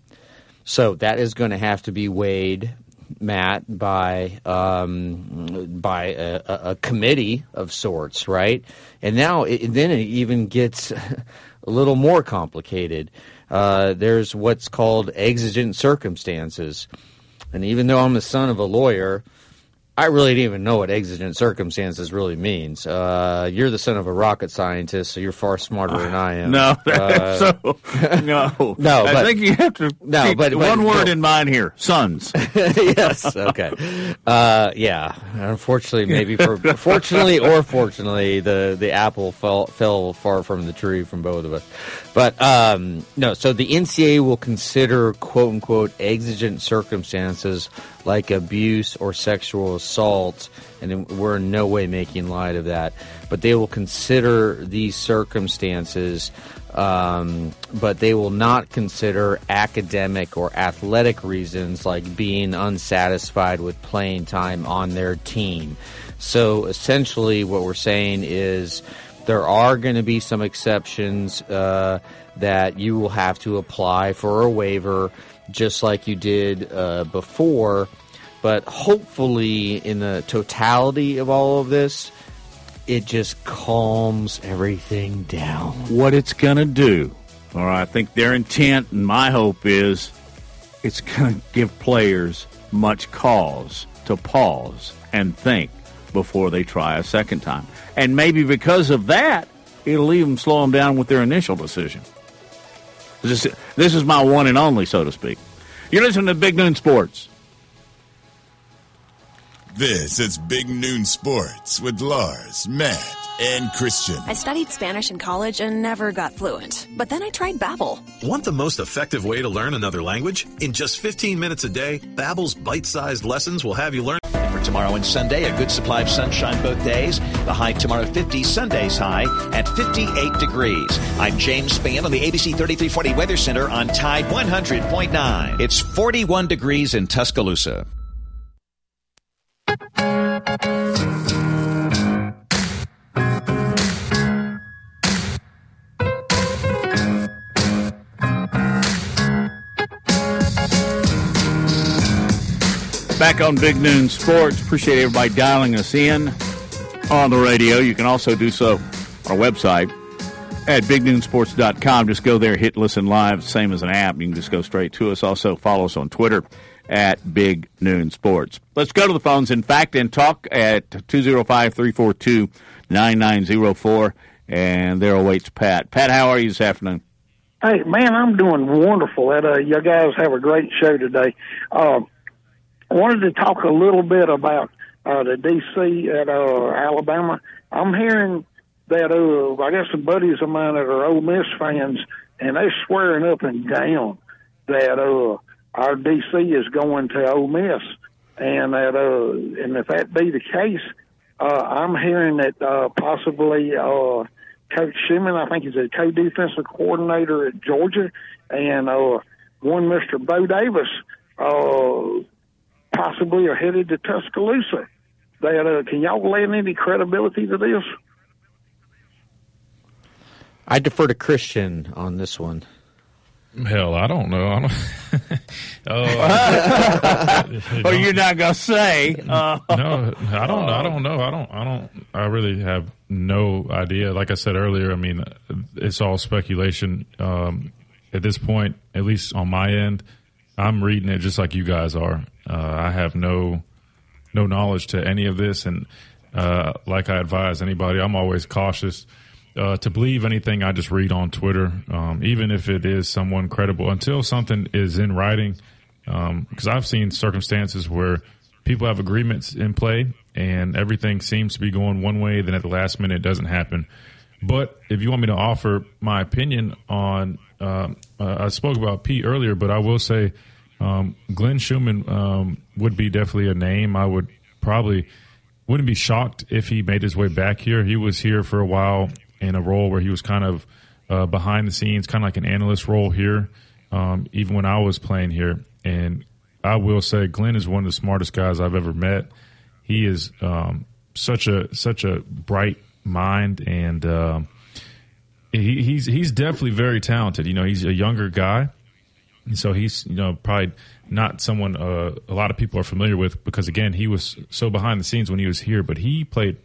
So that is going to have to be weighed Matt, by um, by a, a, committee of sorts, right? And now, it, then it even gets a little more complicated. Uh, there's what's called exigent circumstances, and even though I'm the son of a lawyer, I really didn't even know what exigent circumstances really means. Uh, you're the son of a rocket scientist, so you're far smarter than I am. No, uh, so no, no. I think you have to no, keep but, one but, word no. in mind here: sons. yes. Okay. Uh, yeah. Unfortunately, maybe for fortunately or fortunately, the the apple fell fell far from the tree from both of us. But um, no. So the NCAA will consider quote unquote exigent circumstances like abuse or sexual assault, and we're in no way making light of that. But they will consider these circumstances, um, but they will not consider academic or athletic reasons like being unsatisfied with playing time on their team. So essentially, what we're saying is there are going to be some exceptions uh, that you will have to apply for a waiver just like you did uh, before. But hopefully, in the totality of all of this, it just calms everything down. What it's going to do, or I think their intent and my hope is it's going to give players much cause to pause and think before they try a second time. And maybe because of that, it'll even slow them down with their initial decision. This, this is my one and only, so to speak. You're listening to Big Noon Sports. This is Big Noon Sports with Lars, Matt, and Christian. I studied Spanish in college and never got fluent. But then I tried Babbel. Want the most effective way to learn another language? In just 15 minutes a day, Babbel's bite-sized lessons will have you learn. For tomorrow and Sunday, a good supply of sunshine both days. The high tomorrow 50, Sunday's high at 58 degrees. I'm James Spann on the ABC 3340 Weather Center on Tide 100.9. It's 41 degrees in Tuscaloosa. Back on Big Noon Sports. Appreciate everybody dialing us in on the radio. You can also do so on our website at bignoonsports.com. Just go there, hit listen live, same as an app. You can just go straight to us. Also, follow us on Twitter at Big Noon Sports. Let's go to the phones, in fact, and talk at 205 342 9904. And there awaits Pat. Pat, how are you this afternoon? Hey, man, I'm doing wonderful. That uh, you guys have a great show today. Uh, I wanted to talk a little bit about uh, the DC at uh, Alabama. I'm hearing that uh, I got some buddies of mine that are Ole Miss fans, and they're swearing up and down that uh, our DC is going to Ole Miss, and that uh, and if that be the case, uh, I'm hearing that uh, possibly uh, Coach Schumann, I think he's a co-defensive coordinator at Georgia, and uh, one Mr. Bo Davis. Uh, possibly are headed to Tuscaloosa. That uh, can y'all lend any credibility to this? I defer to Christian on this one. Hell, I don't know. I don't. oh, oh you're not gonna say? Uh, no, I don't. I don't know. I don't. I don't. I really have no idea. Like I said earlier, I mean, it's all speculation um, at this point. At least on my end, I'm reading it just like you guys are. Uh, I have no no knowledge to any of this, and uh, like I advise anybody, I'm always cautious uh, to believe anything I just read on Twitter, um, even if it is someone credible, until something is in writing. Because um, I've seen circumstances where people have agreements in play and everything seems to be going one way, then at the last minute it doesn't happen. But if you want me to offer my opinion on, um, uh, I spoke about Pete earlier, but I will say um, Glenn Schumann um, would be definitely a name. I would probably wouldn't be shocked if he made his way back here. He was here for a while in a role where he was kind of uh, behind the scenes, kind of like an analyst role here, um, even when I was playing here. And I will say, Glenn is one of the smartest guys I've ever met. He is um, such a such a bright mind, and uh, he, he's he's definitely very talented. You know, he's a younger guy, so he's you know probably not someone uh, a lot of people are familiar with because again he was so behind the scenes when he was here, but he played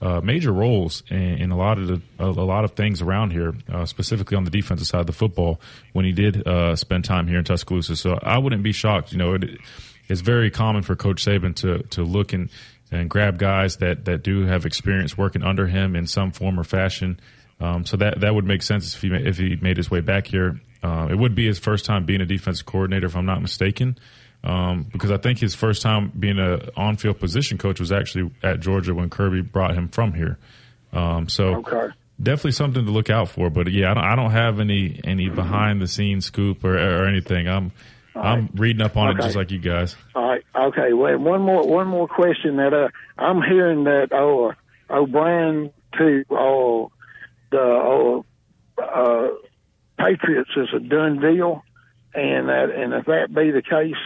uh, major roles in, in, a lot of the, a, lot of things around here, uh, specifically on the defensive side of the football. When he did uh, spend time here in Tuscaloosa, so I wouldn't be shocked. You know, it, it's very common for Coach Saban to to look and and grab guys that that do have experience working under him in some form or fashion. Um, so that that would make sense if he if he made his way back here. Uh, it would be his first time being a defensive coordinator, if I'm not mistaken um, because I think his first time being a on-field position coach was actually at Georgia when Kirby brought him from here. Um, so okay. definitely something to look out for. But yeah, I don't, I don't have any any behind-the-scenes scoop or, or anything. I'm I'm reading up on okay. it just like you guys. All right. Okay. Well, one more one more question that uh, I'm hearing that oh O'Brien to oh the oh uh, Patriots is a done deal, and that and if that be the case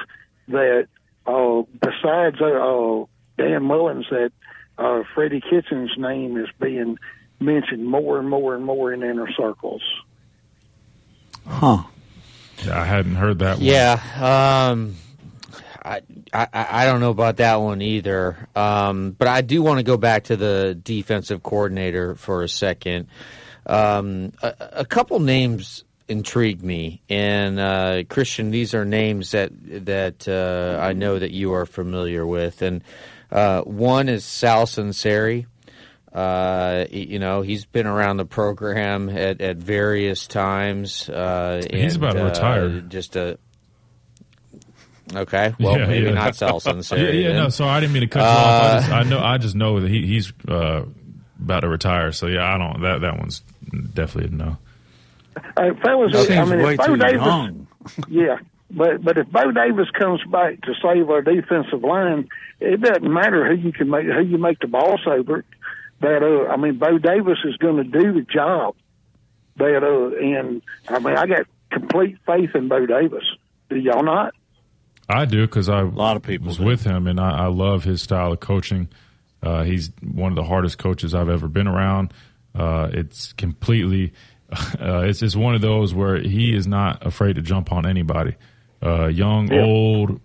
that uh, besides uh, Dan Mullins, that uh, Freddie Kitchens' name is being mentioned more and more and more in inner circles. Huh. Yeah, I hadn't heard that one. Yeah. Um, I, I, I don't know about that one either. Um, but I do want to go back to the defensive coordinator for a second. Um, a, a couple names intrigue me. And uh, Christian, these are names that that uh, I know that you are familiar with. And uh, one is Sal Sunseri. Uh, you know, he's been around the program at, at various times. Uh, he's and, about to uh, retire. Just a Okay, well Yeah, maybe yeah. not Sarah. Yeah, yeah, then. no. So I didn't mean to cut you off. I, just, I know, I just know that he, he's uh, about to retire. So yeah, I don't. That that one's definitely a no. Hey, fellas, That I seems mean, way if Bo too Davis, young. yeah, but but if Bo Davis comes back to save our defensive line, it doesn't matter who you can make who you make the boss over. That uh, I mean, Bo Davis is going to do the job. That uh, and I mean, I got complete faith in Bo Davis. Do y'all not? I do because I a lot of people was with him, and I, I love his style of coaching. Uh, he's one of the hardest coaches I've ever been around. Uh, it's completely, uh, it's just one of those where he is not afraid to jump on anybody, uh, young, Yeah. old,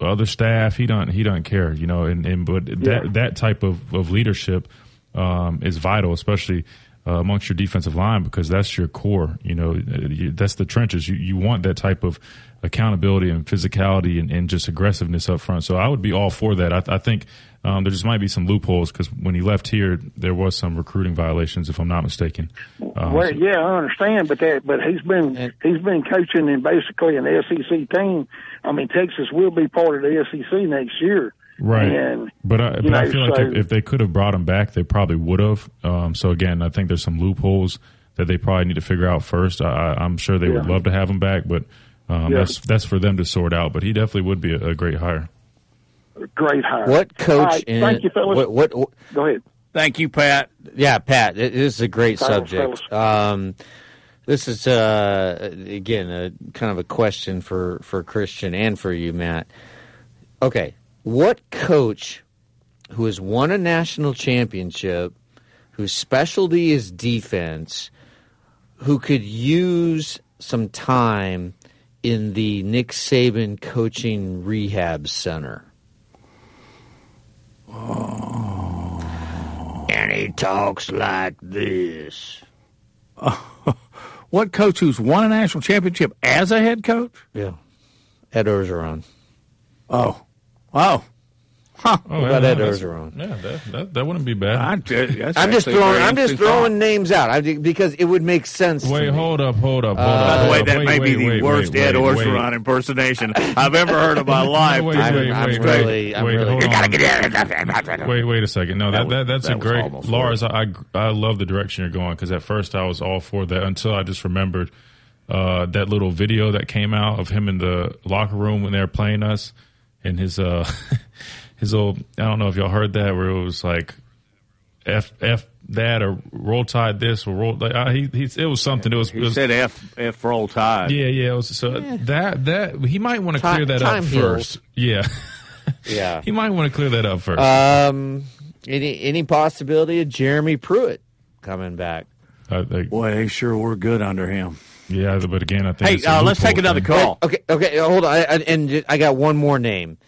other staff. He don't he doesn't care, you know. And, and but Yeah. that that type of of leadership um, is vital, especially. Uh, amongst your defensive line because that's your core. You know, uh, that's the trenches. You you want that type of accountability and physicality and, and just aggressiveness up front. So I would be all for that. I, I think um, there just might be some loopholes because when he left here, there was some recruiting violations, if I'm not mistaken. Um, well, so- yeah, I understand, but that but he's been he's been coaching in basically an SEC team. I mean, Texas will be part of the SEC next year. Right. And but I, you but I know, feel like if, if they could have brought him back, they probably would have. Um, so again, I think there's some loopholes that they probably need to figure out first. I, I- I'm sure they would love to have him back, but um, Yeah. that's that's for them to sort out. But he definitely would be a, a great hire. great hire. What coach? All right, in, thank you, fellas. What, what, what- Go ahead. Thank you, Pat. Yeah, Pat. This is a great Thanks, subject. Um, this is uh, again a kind of a question for for Christian and for you, Matt. Okay, what coach who has won a national championship, whose specialty is defense, who could use some time in the Nick Saban coaching rehab center? Oh. And he talks like this. what coach who's won a national championship as a head coach? Yeah. Ed Orgeron. Oh. Oh. Huh. Oh, What about yeah, Ed that's- Orgeron? Yeah, that, that that wouldn't be bad. I'm just throwing. I'm just throwing names out I, because it would make sense. to Wait, me. hold up, hold up, hold Uh, up. By the way, that Wait, may wait, be the wait, worst wait, Ed wait, Orgeron wait. impersonation I've ever heard in my life. Wait, dude. wait, I'm wait, really- wait, I'm wait, really- hold You gotta get in. Wait, wait a second. No, that, That that, that's that a great, almost Lars. I I love the direction you're going because at first I was all for that until I just remembered uh, that little video that came out of him in the locker room when they were playing us, and his uh his old. I don't know if y'all heard that where it was like f f that or roll tide this or roll. Like, uh, he, he it was something. It was. He it was said F F roll tide. yeah, yeah. It was, so that that he might want to clear that time up heals. first. Yeah, Yeah. he might want to clear that up first. Um, any any possibility of Jeremy Pruitt coming back? I think- Boy, they sure were good under him. Yeah, but again, I think. Hey, it's a uh, let's take another thing. call. Okay, okay, hold on. I, I, and I got one more name,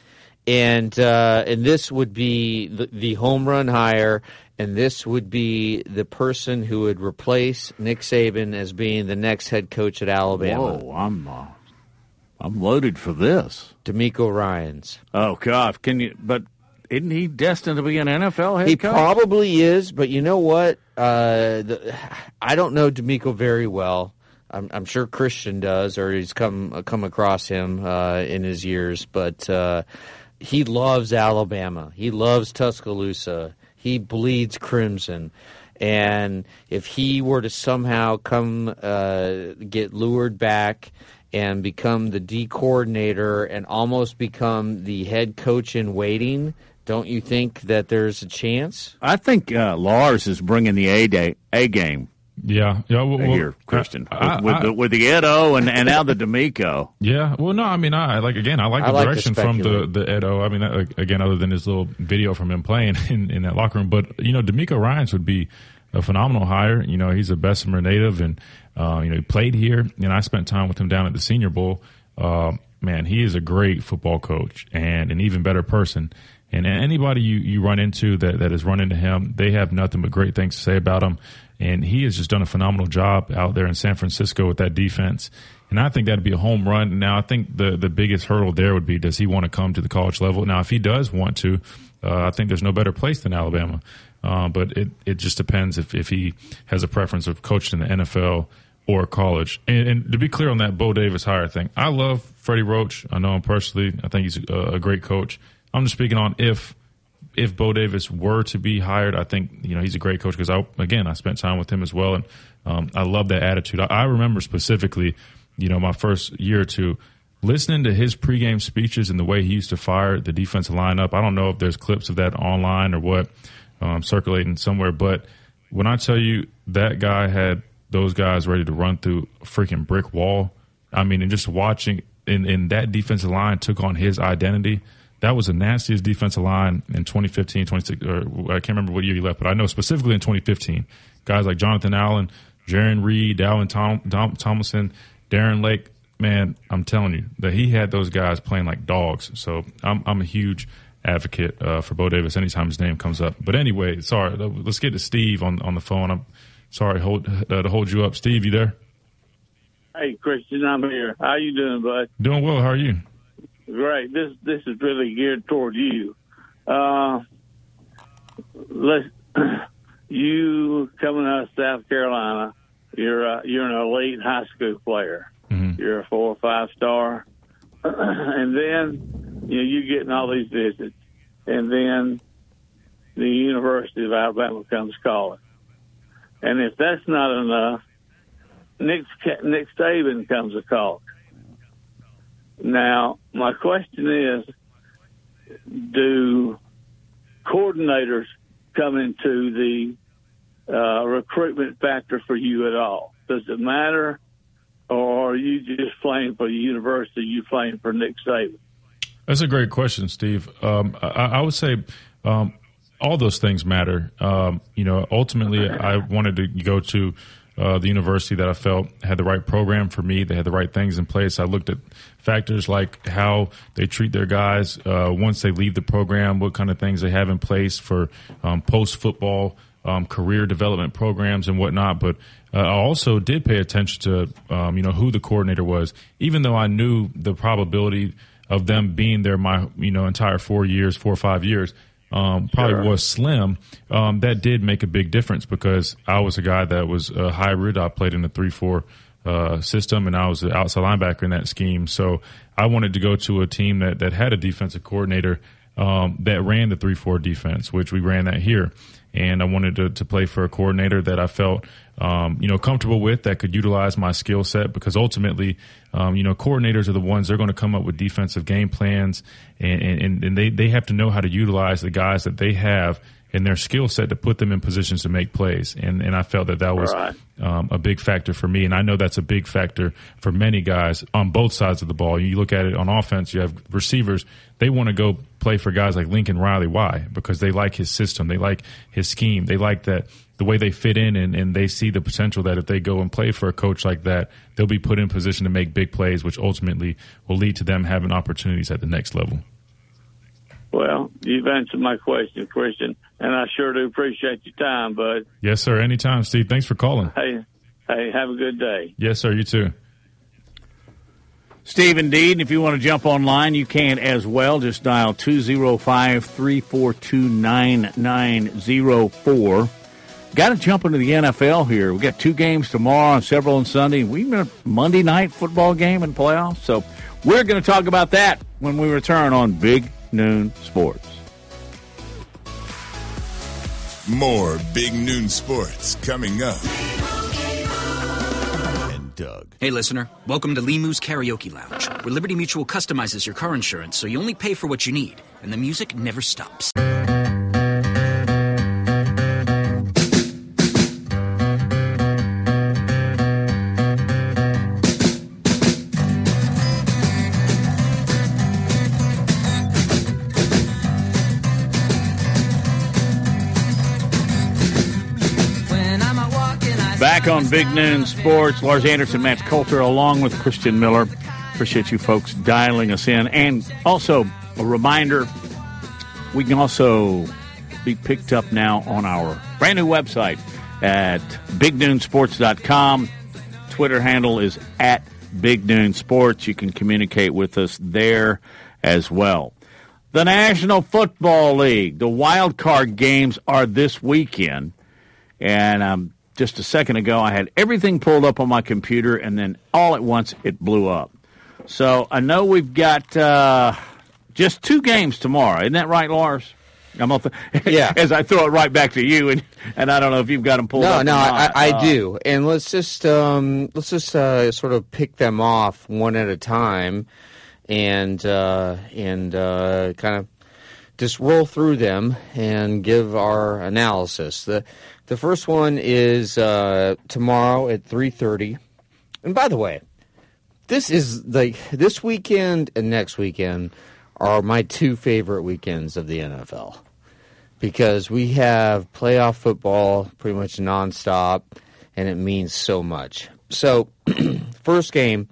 and uh, and this would be the, the home run hire, and this would be the person who would replace Nick Saban as being the next head coach at Alabama. Whoa, I'm uh, I'm loaded for this. DeMeco Ryans. Oh God, can you? But isn't he destined to be an NFL head He coach? probably is, but you know what? Uh, the, I don't know DeMeco very well. I'm, I'm sure Christian does, or he's come come across him uh, in his years. But uh, he loves Alabama. He loves Tuscaloosa. He bleeds crimson. And if he were to somehow come uh, get lured back and become the D coordinator and almost become the head coach in waiting, don't you think that there's a chance? I think uh, Lars is bringing the A day A game Yeah, yeah. Well, well, here, Christian, I- with, with I- the with the Edo and and now the DeMeco. Yeah, well, no, I mean, I I like again, I like I the like to direction from the the Edo. I mean, again, other than this little video from him playing in, in that locker room, but you know, DeMeco Ryans would be a phenomenal hire. You know, he's a Bessemer native, and uh, you know, he played here, and I spent time with him down at the Senior Bowl. Uh, man, he is a great football coach and an even better person. And anybody you, you run into that, that has run into him, they have nothing but great things to say about him. And he has just done a phenomenal job out there in San Francisco with that defense. And I think that'd be a home run. Now, I think the, the biggest hurdle there would be does he want to come to the college level? Now, if he does want to, uh, I think there's no better place than Alabama. Uh, but it, it just depends if, if he has a preference of coaching in the NFL or college. And, and, to be clear on that Bo Davis hire thing, I love Freddie Roach. I know him personally. I think he's a, a great coach. I'm just speaking on if if Bo Davis were to be hired, I think you know he's a great coach because I again I spent time with him as well, and um, I love that attitude. I, I, remember specifically, you know, my first year or two, listening to his pregame speeches and the way he used to fire the defensive lineup. I don't know if there's clips of that online or what um, circulating somewhere, but when I tell you that guy had those guys ready to run through a freaking brick wall, I mean, and just watching, and, and that defensive line took on his identity that was the nastiest defensive line in 2015, 26, or I can't remember what year he left, but I know specifically in 2015, guys like Jonathan Allen, Jarran Reed, Dalvin Tom, Tom, Tomlinson, Darren Lake. Man, I'm telling you that he had those guys playing like dogs. So I'm, I'm a huge advocate uh, for Bo Davis anytime his name comes up. But anyway, sorry, let's get to Steve on on the phone. I'm sorry hold, uh, to hold you up. Steve, you there? Hey, Christian, I'm here. How you doing, bud? Doing well. How are you? Great. This this is really geared toward you. Uh, let you coming out of South Carolina. You're uh, you're an elite high school player. Mm-hmm. You're a four or five star, and then you know you getting all these visits, and then the University of Alabama comes calling, and if that's not enough, Nick Nick Saban comes a call. Now, my question is do coordinators come into the uh, recruitment factor for you at all? Does it matter? Or are you just playing for the university? You playing for Nick Saban? That's a great question, Steve. Um, I, I, would say um, all those things matter. Um, you know, ultimately, I wanted to go to uh, the university that I felt had the right program for me. They had the right things in place. I looked at factors like how they treat their guys uh, once they leave the program, what kind of things they have in place for um, post football um, career development programs and whatnot. But uh, I also did pay attention to um, you know who the coordinator was, even though I knew the probability of them being there my you know entire four years, four or five years um, probably sure. was slim, um, that did make a big difference because I was a guy that was a hybrid. I played in a three four uh, system, and I was the outside linebacker in that scheme. So I wanted to go to a team that that had a defensive coordinator um, that ran the three four defense, which we ran that here and I wanted to, to play for a coordinator that I felt um, you know comfortable with that could utilize my skill set because ultimately um, you know coordinators are the ones they're going to come up with defensive game plans and, and, and they, they have to know how to utilize the guys that they have and their skill set to put them in positions to make plays. And and I felt that that was right. um, a big factor for me. And I know that's a big factor for many guys on both sides of the ball. You look at it on offense, you have receivers. They want to go play for guys like Lincoln Riley. Why? Because they like his system. They like his scheme. They like that the way they fit in and, and they see the potential that if they go and play for a coach like that, they'll be put in position to make big plays, which ultimately will lead to them having opportunities at the next level. Well, you've answered my question, Christian, and I sure do appreciate your time, bud. Yes, sir. Anytime, Steve. Thanks for calling. Hey, hey, have a good day. Yes, sir. You too. Steve, indeed. And If you want to jump online, you can as well. Just dial 205 342 9904. Got to jump into the NFL here. We got two games tomorrow and several on Sunday. We've got a Monday night football game in playoffs. So we're going to talk about that when we return on Big Noon Sports. More Big Noon Sports coming up. And Doug. Hey, listener. Welcome to Limu's Karaoke Lounge, where Liberty Mutual customizes your car insurance so you only pay for what you need, and the music never stops. On Big Noon Sports, Lars Anderson, Matt Coulter, along with Christian Miller. Appreciate you folks dialing us in. And also, a reminder we can also be picked up now on our brand new website at bignoonsports.com. Twitter handle is at Big Noon Sports. You can communicate with us there as well. The National Football League, the wild card games are this weekend. And um, just a second ago. I had everything pulled up on my computer, and then all at once it blew up. So I know we've got uh, just two games tomorrow. Isn't that right, Lars? I'm off Yeah. As I throw it right back to you, and, and I don't know if you've got them pulled no, up. no, I. I Uh, do, and let's just um, let's just uh, sort of pick them off one at a time, and uh, and uh, kind of just roll through them and give our analysis. the The first one is uh, tomorrow at three thirty, and by the way, this is like this weekend and next weekend are my two favorite weekends of the NFL because we have playoff football pretty much nonstop, and it means so much. So, first game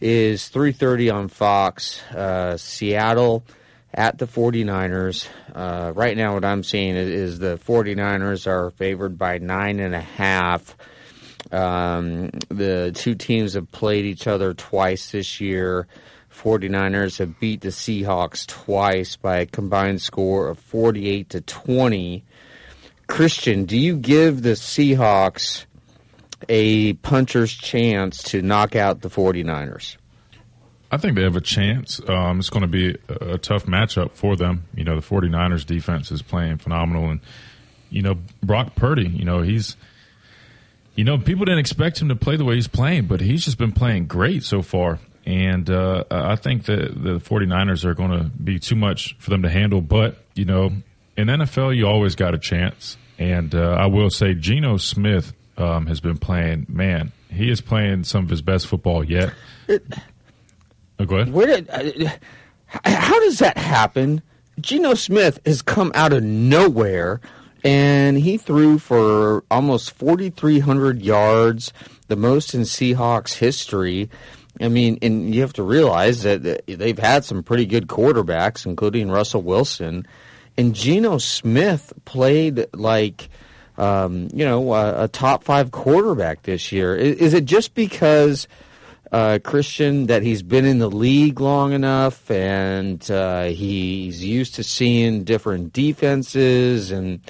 is 3:30 on Fox. Uh, Seattle at the 49ers. Uh, right now, what I'm seeing is, is the 49ers are favored by nine and a half. Um, the two teams have played each other twice this year. 49ers have beat the Seahawks twice by a combined score of 48 to 20. Christian, do you give the Seahawks a puncher's chance to knock out the 49ers? I think they have a chance. Um, it's going to be a, a tough matchup for them. You know, the 49ers defense is playing phenomenal. And, you know, Brock Purdy, you know, he's, you know, people didn't expect him to play the way he's playing, but he's just been playing great so far. And uh, I think that the 49ers are going to be too much for them to handle. But, you know, in NFL, you always got a chance. And uh, I will say, Geno Smith um, has been playing, man, he is playing some of his best football yet. Oh, go ahead. Where did uh, how does that happen? Geno Smith has come out of nowhere, and he threw for almost 4,300 yards, the most in Seahawks history. I mean, and you have to realize that they've had some pretty good quarterbacks, including Russell Wilson, and Geno Smith played like. Um, you know, a, a top five quarterback this year. Is, is it just because uh, Christian that he's been in the league long enough and uh, he's used to seeing different defenses and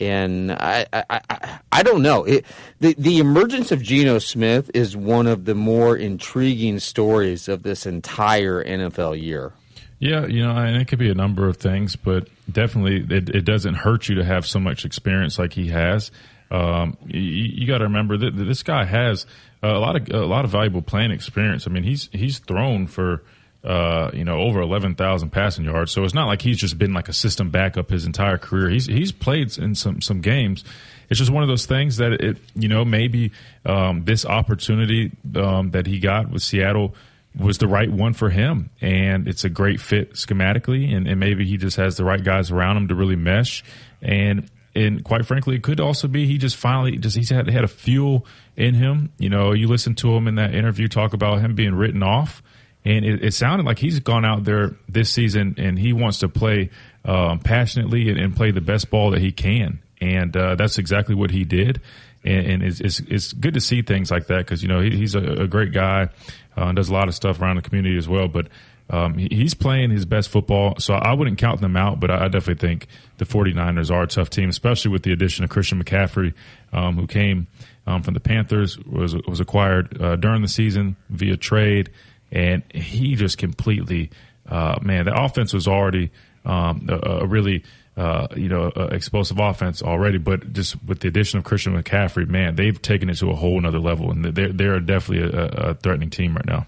and I I, I, I don't know it, the the emergence of Geno Smith is one of the more intriguing stories of this entire NFL year. Yeah, you know, and it could be a number of things, but definitely it, it doesn't hurt you to have so much experience like he has. Um, you, you got to remember that this guy has a lot of a lot of valuable playing experience. I mean, he's he's thrown for uh, you know over eleven thousand passing yards, so it's not like he's just been like a system backup his entire career. He's he's played in some some games. It's just one of those things that it you know maybe um, this opportunity um, that he got with Seattle was the right one for him, and it's a great fit schematically, and, and maybe he just has the right guys around him to really mesh. And and quite frankly, it could also be he just finally just he's had had a fuel in him. You know, you listen to him in that interview talk about him being written off, and it, it sounded like he's gone out there this season and he wants to play um, passionately and, and play the best ball that he can, and uh, that's exactly what he did. And, and it's, it's, it's good to see things like that because you know he, he's a, a great guy uh, and does a lot of stuff around the community as well. But um, he's playing his best football, so I wouldn't count them out. But I, definitely think the 49ers are a tough team, especially with the addition of Christian McCaffrey, um, who came um, from the Panthers, was was acquired uh, during the season via trade, and he just completely, uh, man, the offense was already um, a, a really uh, you know, explosive offense already, but just with the addition of Christian McCaffrey, man, they've taken it to a whole nother level, and they're they're definitely a, a threatening team right now.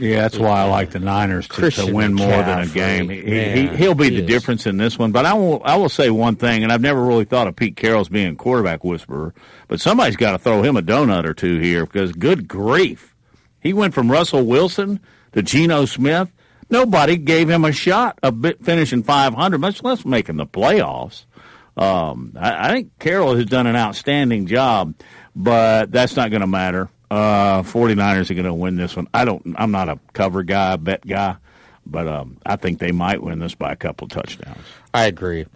Yeah, that's why I like the Niners to, to win more than a game. He, man, he, he'll be he the is. difference in this one. But I will, I will say one thing, and I've never really thought of Pete Carroll as being a quarterback whisperer, but somebody's got to throw him a donut or two here because good grief. He went from Russell Wilson to Geno Smith. Nobody gave him a shot of finishing 500, much less making the playoffs. Um, I, I think Carroll has done an outstanding job, but that's not going to matter. Uh, 49ers are going to win this one. I don't, I'm not a cover guy, bet guy, but, um, I think they might win this by a couple touchdowns. I agree.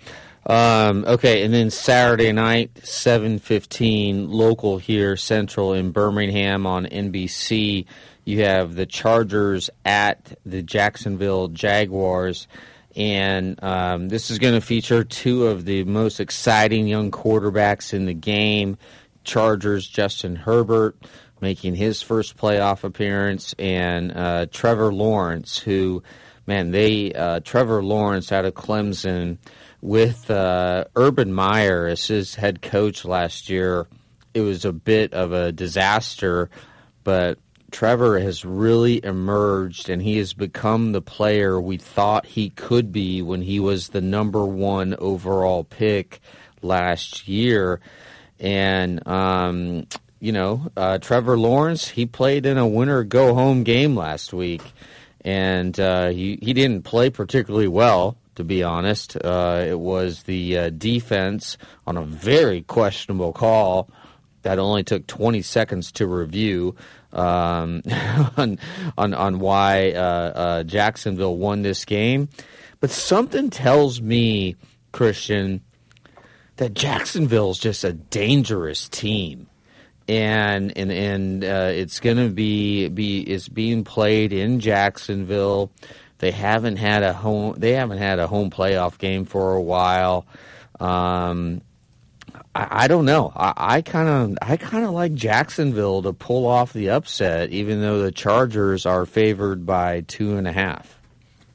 Um, okay, and then Saturday night, seven fifteen, local here, Central in Birmingham on NBC. You have the Chargers at the Jacksonville Jaguars, And um, this is going to feature two of the most exciting young quarterbacks in the game Chargers, Justin Herbert, making his first playoff appearance, and uh, Trevor Lawrence, who, man, they, uh, Trevor Lawrence out of Clemson with uh, Urban Meyer as his head coach last year. It was a bit of a disaster, but Trevor has really emerged and he has become the player we thought he could be when he was the number one overall pick last year. And, um, you know, uh, Trevor Lawrence, he played in a winner go home game last week. And uh, he, he didn't play particularly well, to be honest. Uh, it was the uh, defense on a very questionable call that only took 20 seconds to review um, on, on on why uh, uh, Jacksonville won this game, but something tells me, Christian, that Jacksonville is just a dangerous team, and and and uh, it's going to be be is being played in Jacksonville. They haven't had a home. They haven't had a home playoff game for a while. Um, I, I don't know. I kind of I kind of like Jacksonville to pull off the upset, even though the Chargers are favored by two and a half.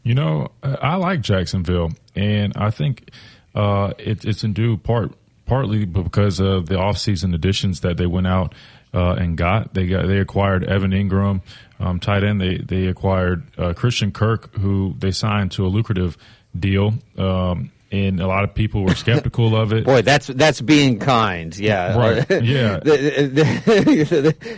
You know, I like Jacksonville, and I think uh, it, it's in due part partly because of the offseason additions that they went out uh, and got. They got they acquired Evan Engram, um, tight end. They they acquired uh, Christian Kirk, who they signed to a lucrative deal. Um, and a lot of people were skeptical of it. Boy, that's that's being kind. Yeah, right. Yeah,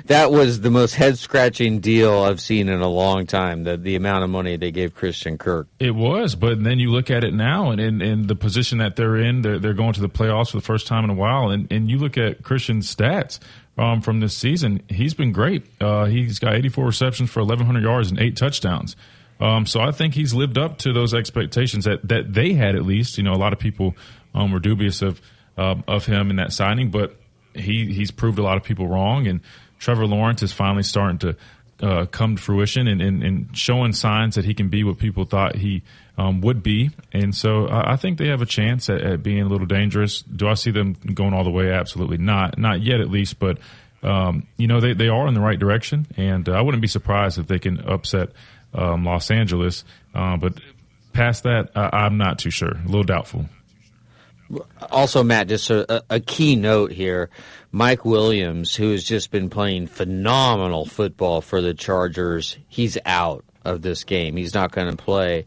that was the most head scratching deal I've seen in a long time. The the amount of money they gave Christian Kirk. It was, but then you look at it now, and in, in the position that they're in, they're, they're going to the playoffs for the first time in a while, and and you look at Christian's stats. Um, from this season, he's been great. Uh, he's got 84 receptions for 1,100 yards and eight touchdowns. Um, so I think he's lived up to those expectations that, that they had at least. You know, a lot of people um, were dubious of um, of him in that signing, but he he's proved a lot of people wrong. And Trevor Lawrence is finally starting to uh, come to fruition and, and, and, showing signs that he can be what people thought he um, would be. And so I, I, think they have a chance at, at, being a little dangerous. Do I see them going all the way? Absolutely not. Not yet, at least, but. Um, you know they, they are in the right direction, and uh, I wouldn't be surprised if they can upset um, Los Angeles. Uh, but past that, I, am not too sure. A little doubtful. Also, Matt, just a, a, key note here. Mike Williams, who has just been playing phenomenal football for the Chargers, he's out of this game. He's not going to play,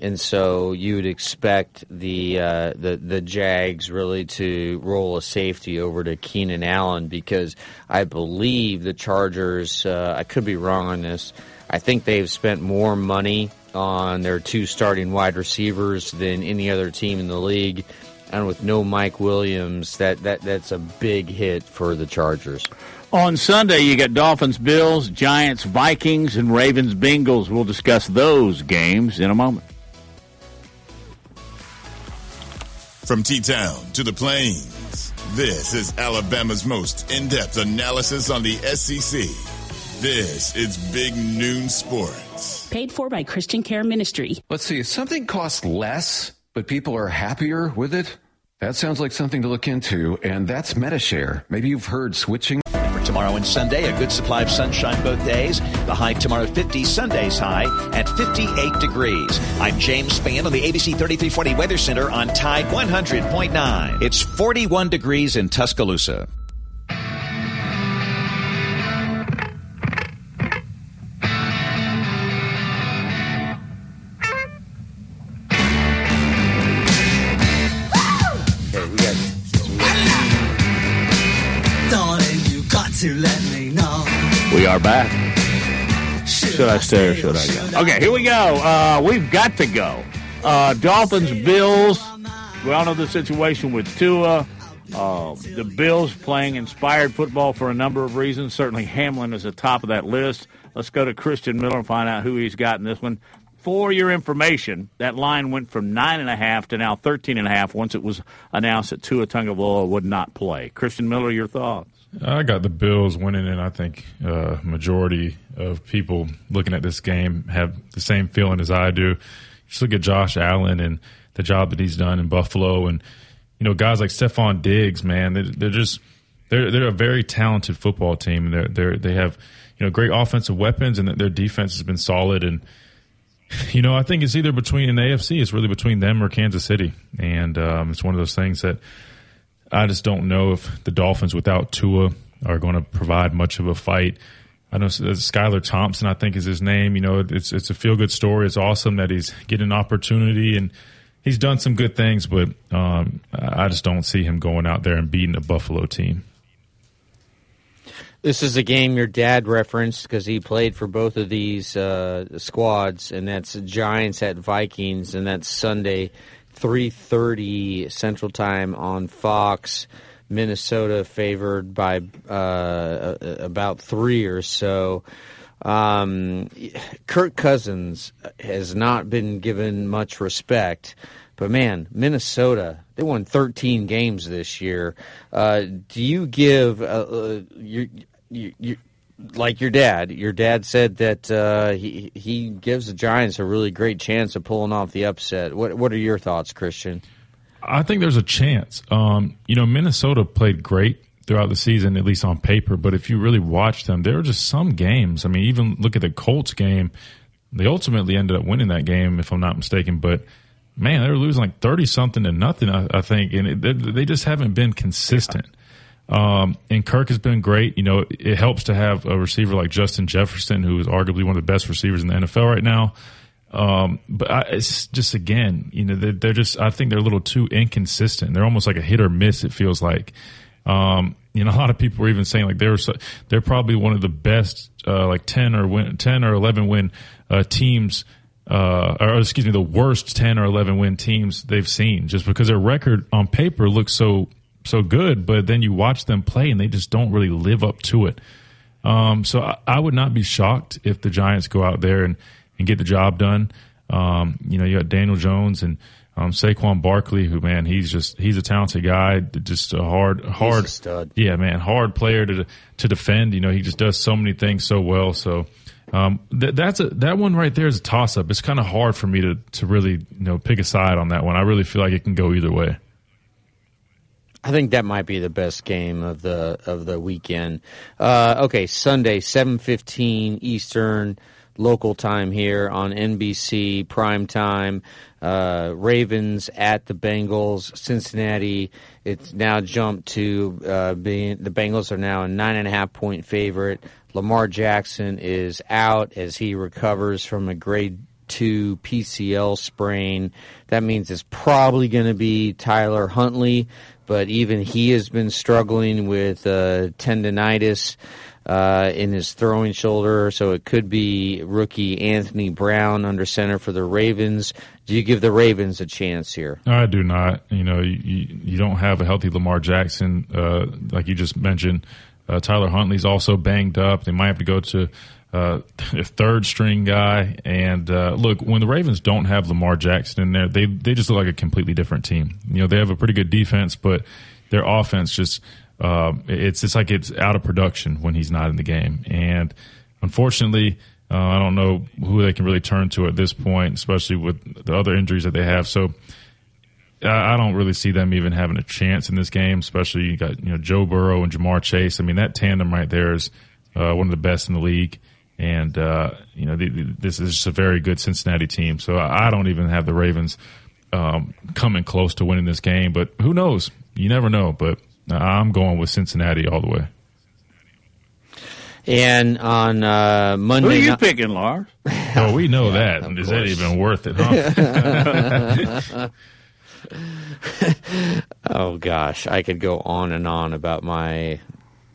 and so you would expect the uh, the the Jags really to roll a safety over to Keenan Allen because I believe the Chargers. Uh, I could be wrong on this I think they've spent more money on their two starting wide receivers than any other team in the league. And with no Mike Williams, that, that that's a big hit for the Chargers. On Sunday, you got Dolphins, Bills, Giants, Vikings, and Ravens, Bengals. We'll discuss those games in a moment. From T Town to the Plains, this is Alabama's most in depth analysis on the SEC. This is Big Noon Sports. Paid for by Christian Care Ministry. Let's see, if something costs less, but people are happier with it, that sounds like something to look into, and that's Medi-Share. Maybe you've heard switching. For tomorrow and Sunday, a good supply of sunshine both days. The high tomorrow 50, Sunday's high at 58 degrees. I'm James Spann on the ABC 3340 Weather Center on Tide 100.9. It's 41 degrees in Tuscaloosa. Back. Should I stay or should I go? Okay, here we go. Uh, we've got to go. Uh, Dolphins, Bills. We all know the situation with Tua. Uh, the Bills playing inspired football for a number of reasons. Certainly, Hamlin is at the top of that list. Let's go to Christian Miller and find out who he's got in this one. For your information, that line went from nine and a half to now thirteen and a half once it was announced that Tua Tagovailoa would not play. Christian Miller, your thoughts? I got the Bills winning, and I think uh, majority of people looking at this game have the same feeling as I do. just look at Josh Allen and the job that he's done in Buffalo, and you know guys like Stefon Diggs, man, they're, they're just they're they're a very talented football team, and they're they they have you know great offensive weapons, and their defense has been solid. And you know, I think it's either between an AFC, it's really between them or Kansas City, and um, it's one of those things that I just don't know if the Dolphins without Tua are going to provide much of a fight. I know Skylar Thompson, I think is his name. You know, it's it's a feel good story. It's awesome that he's getting an opportunity and he's done some good things, but um, I just don't see him going out there and beating a Buffalo team. This is a game your dad referenced because he played for both of these uh, squads, and that's Giants at Vikings, and that's Sunday, three thirty Central Time on Fox. Minnesota favored by uh, about three or so. Um, Kirk Cousins has not been given much respect, but man, Minnesota they won 13 games this year. Uh, do you give uh, uh your, your, your like your dad, your dad said that uh, he he gives the Giants a really great chance of pulling off the upset. What what are your thoughts, Christian? I think there's a chance. Um, you know, Minnesota played great throughout the season, at least on paper. But if you really watch them, there are just some games. I mean, even look at the Colts game. They ultimately ended up winning that game, if I'm not mistaken. But man, they were losing like thirty something to nothing. I, I think, and it, they, they, just haven't been consistent. Um, and Kirk has been great. You know, it helps to have a receiver like Justin Jefferson, who is arguably one of the best receivers in the NFL right now. Um, but I, it's just again, you know, they're, they're, just. I think they're a little too inconsistent. They're almost like a hit or miss. It feels like. Um, you know, a lot of people were even saying like they're they're probably one of the best, uh, like ten or win, ten or eleven win uh, teams. Uh, or excuse me, the worst ten or eleven win teams they've seen, just because their record on paper looks so so good, but then you watch them play and they just don't really live up to it. Um, so I, I, would not be shocked if the Giants go out there and and get the job done. Um, you know, you got Daniel Jones and um, Saquon Barkley, who man, he's just he's a talented guy, just a hard, hard, a stud. yeah, man, hard player to to defend. You know, he just does so many things so well. So um, th- that's a that one right there is a toss up. It's kind of hard for me to to really you know pick a side on that one. I really feel like it can go either way. I think that might be the best game of the of the weekend. Uh, okay, Sunday, seven fifteen Eastern local time here on NBC prime time. Uh, Ravens at the Bengals, Cincinnati. It's now jumped to uh, being the Bengals are now a nine and a half point favorite. Lamar Jackson is out as he recovers from a grade two PCL sprain. That means it's probably going to be Tyler Huntley, but even he has been struggling with uh, tendonitis uh, in his throwing shoulder, so it could be rookie Anthony Brown under center for the Ravens. Do you give the Ravens a chance here? I do not. You know, you, you don't have a healthy Lamar Jackson, uh, like you just mentioned. Uh, Tyler Huntley's also banged up. They might have to go to uh, a third string guy. And uh, look, when the Ravens don't have Lamar Jackson in there, they they just look like a completely different team. You know, they have a pretty good defense, but their offense just uh, it's it's like it's out of production when he's not in the game. And unfortunately, uh, I don't know who they can really turn to at this point, especially with the other injuries that they have. So I, don't really see them even having a chance in this game. Especially you got you know Joe Burrow and Ja'Marr Chase. I mean that tandem right there is uh, one of the best in the league. And uh, you know the, the, this is just a very good Cincinnati team. So I, I don't even have the Ravens um, coming close to winning this game. But who knows? You never know. But I'm going with Cincinnati all the way. And on uh, Monday, who are you night- picking, Lars? oh, we know yeah, that. Is that even worth it? Huh? oh gosh, I could go on and on about my.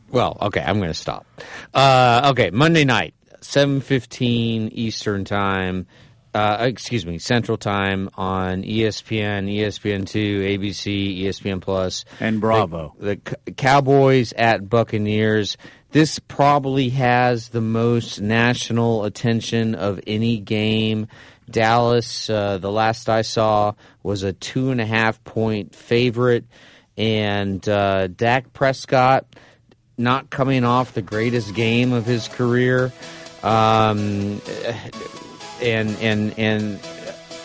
Well, okay, I'm going to stop. Uh, okay, Monday night, seven fifteen Eastern time uh, excuse me, Central Time on ESPN, ESPN2, ABC, ESPN Plus, and Bravo. The, the, Cowboys at Buccaneers. This probably has the most national attention of any game. Dallas, uh, the last I saw, was a two and a half point favorite, and uh, Dak Prescott not coming off the greatest game of his career. Um, and and and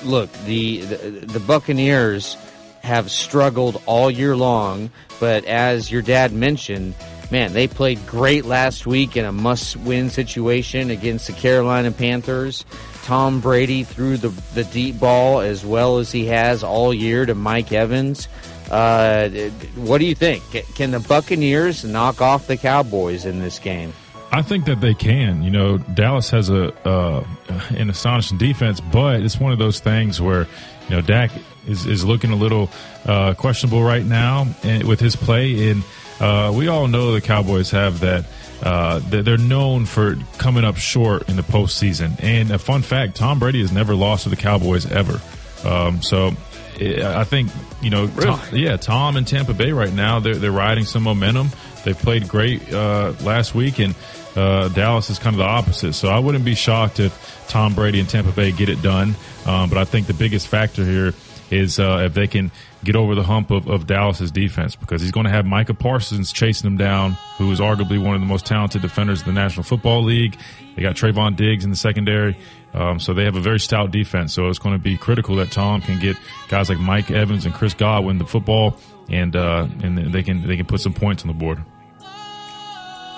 look, the, the the Buccaneers have struggled all year long, but as your dad mentioned, man, they played great last week in a must-win situation against the Carolina Panthers. Tom Brady threw the the deep ball as well as he has all year to Mike Evans. Uh, what do you think? Can the Buccaneers knock off the Cowboys in this game? I think that they can. You know, Dallas has a uh, an astonishing defense, but it's one of those things where you know Dak is, is looking a little uh, questionable right now with his play, and uh, we all know the Cowboys have that. Uh, they're known for coming up short in the postseason. And a fun fact: Tom Brady has never lost to the Cowboys ever. Um, so I think you know? Tom, yeah, Tom and Tampa Bay right now they're they're riding some momentum. They played great uh, last week, and uh, Dallas is kind of the opposite. So I wouldn't be shocked if Tom Brady and Tampa Bay get it done. Um, but I think the biggest factor here is uh, if they can get over the hump of, of Dallas's defense because he's going to have Micah Parsons chasing him down, who is arguably one of the most talented defenders in the National Football League. They got Trevon Diggs in the secondary. Um, so they have a very stout defense. So it's going to be critical that Tom can get guys like Mike Evans and Chris Godwin the football, and uh, and they can they can put some points on the board.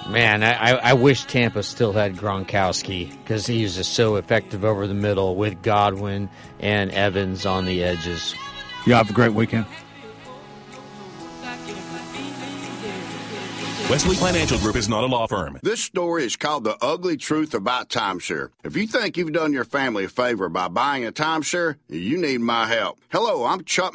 Man, I, I wish Tampa still had Gronkowski because he was just so effective over the middle with Godwin and Evans on the edges. You have a great weekend. Wesley Financial Group is not a law firm. This story is called The Ugly Truth About Timeshare. If you think you've done your family a favor by buying a timeshare, you need my help. Hello, I'm Chuck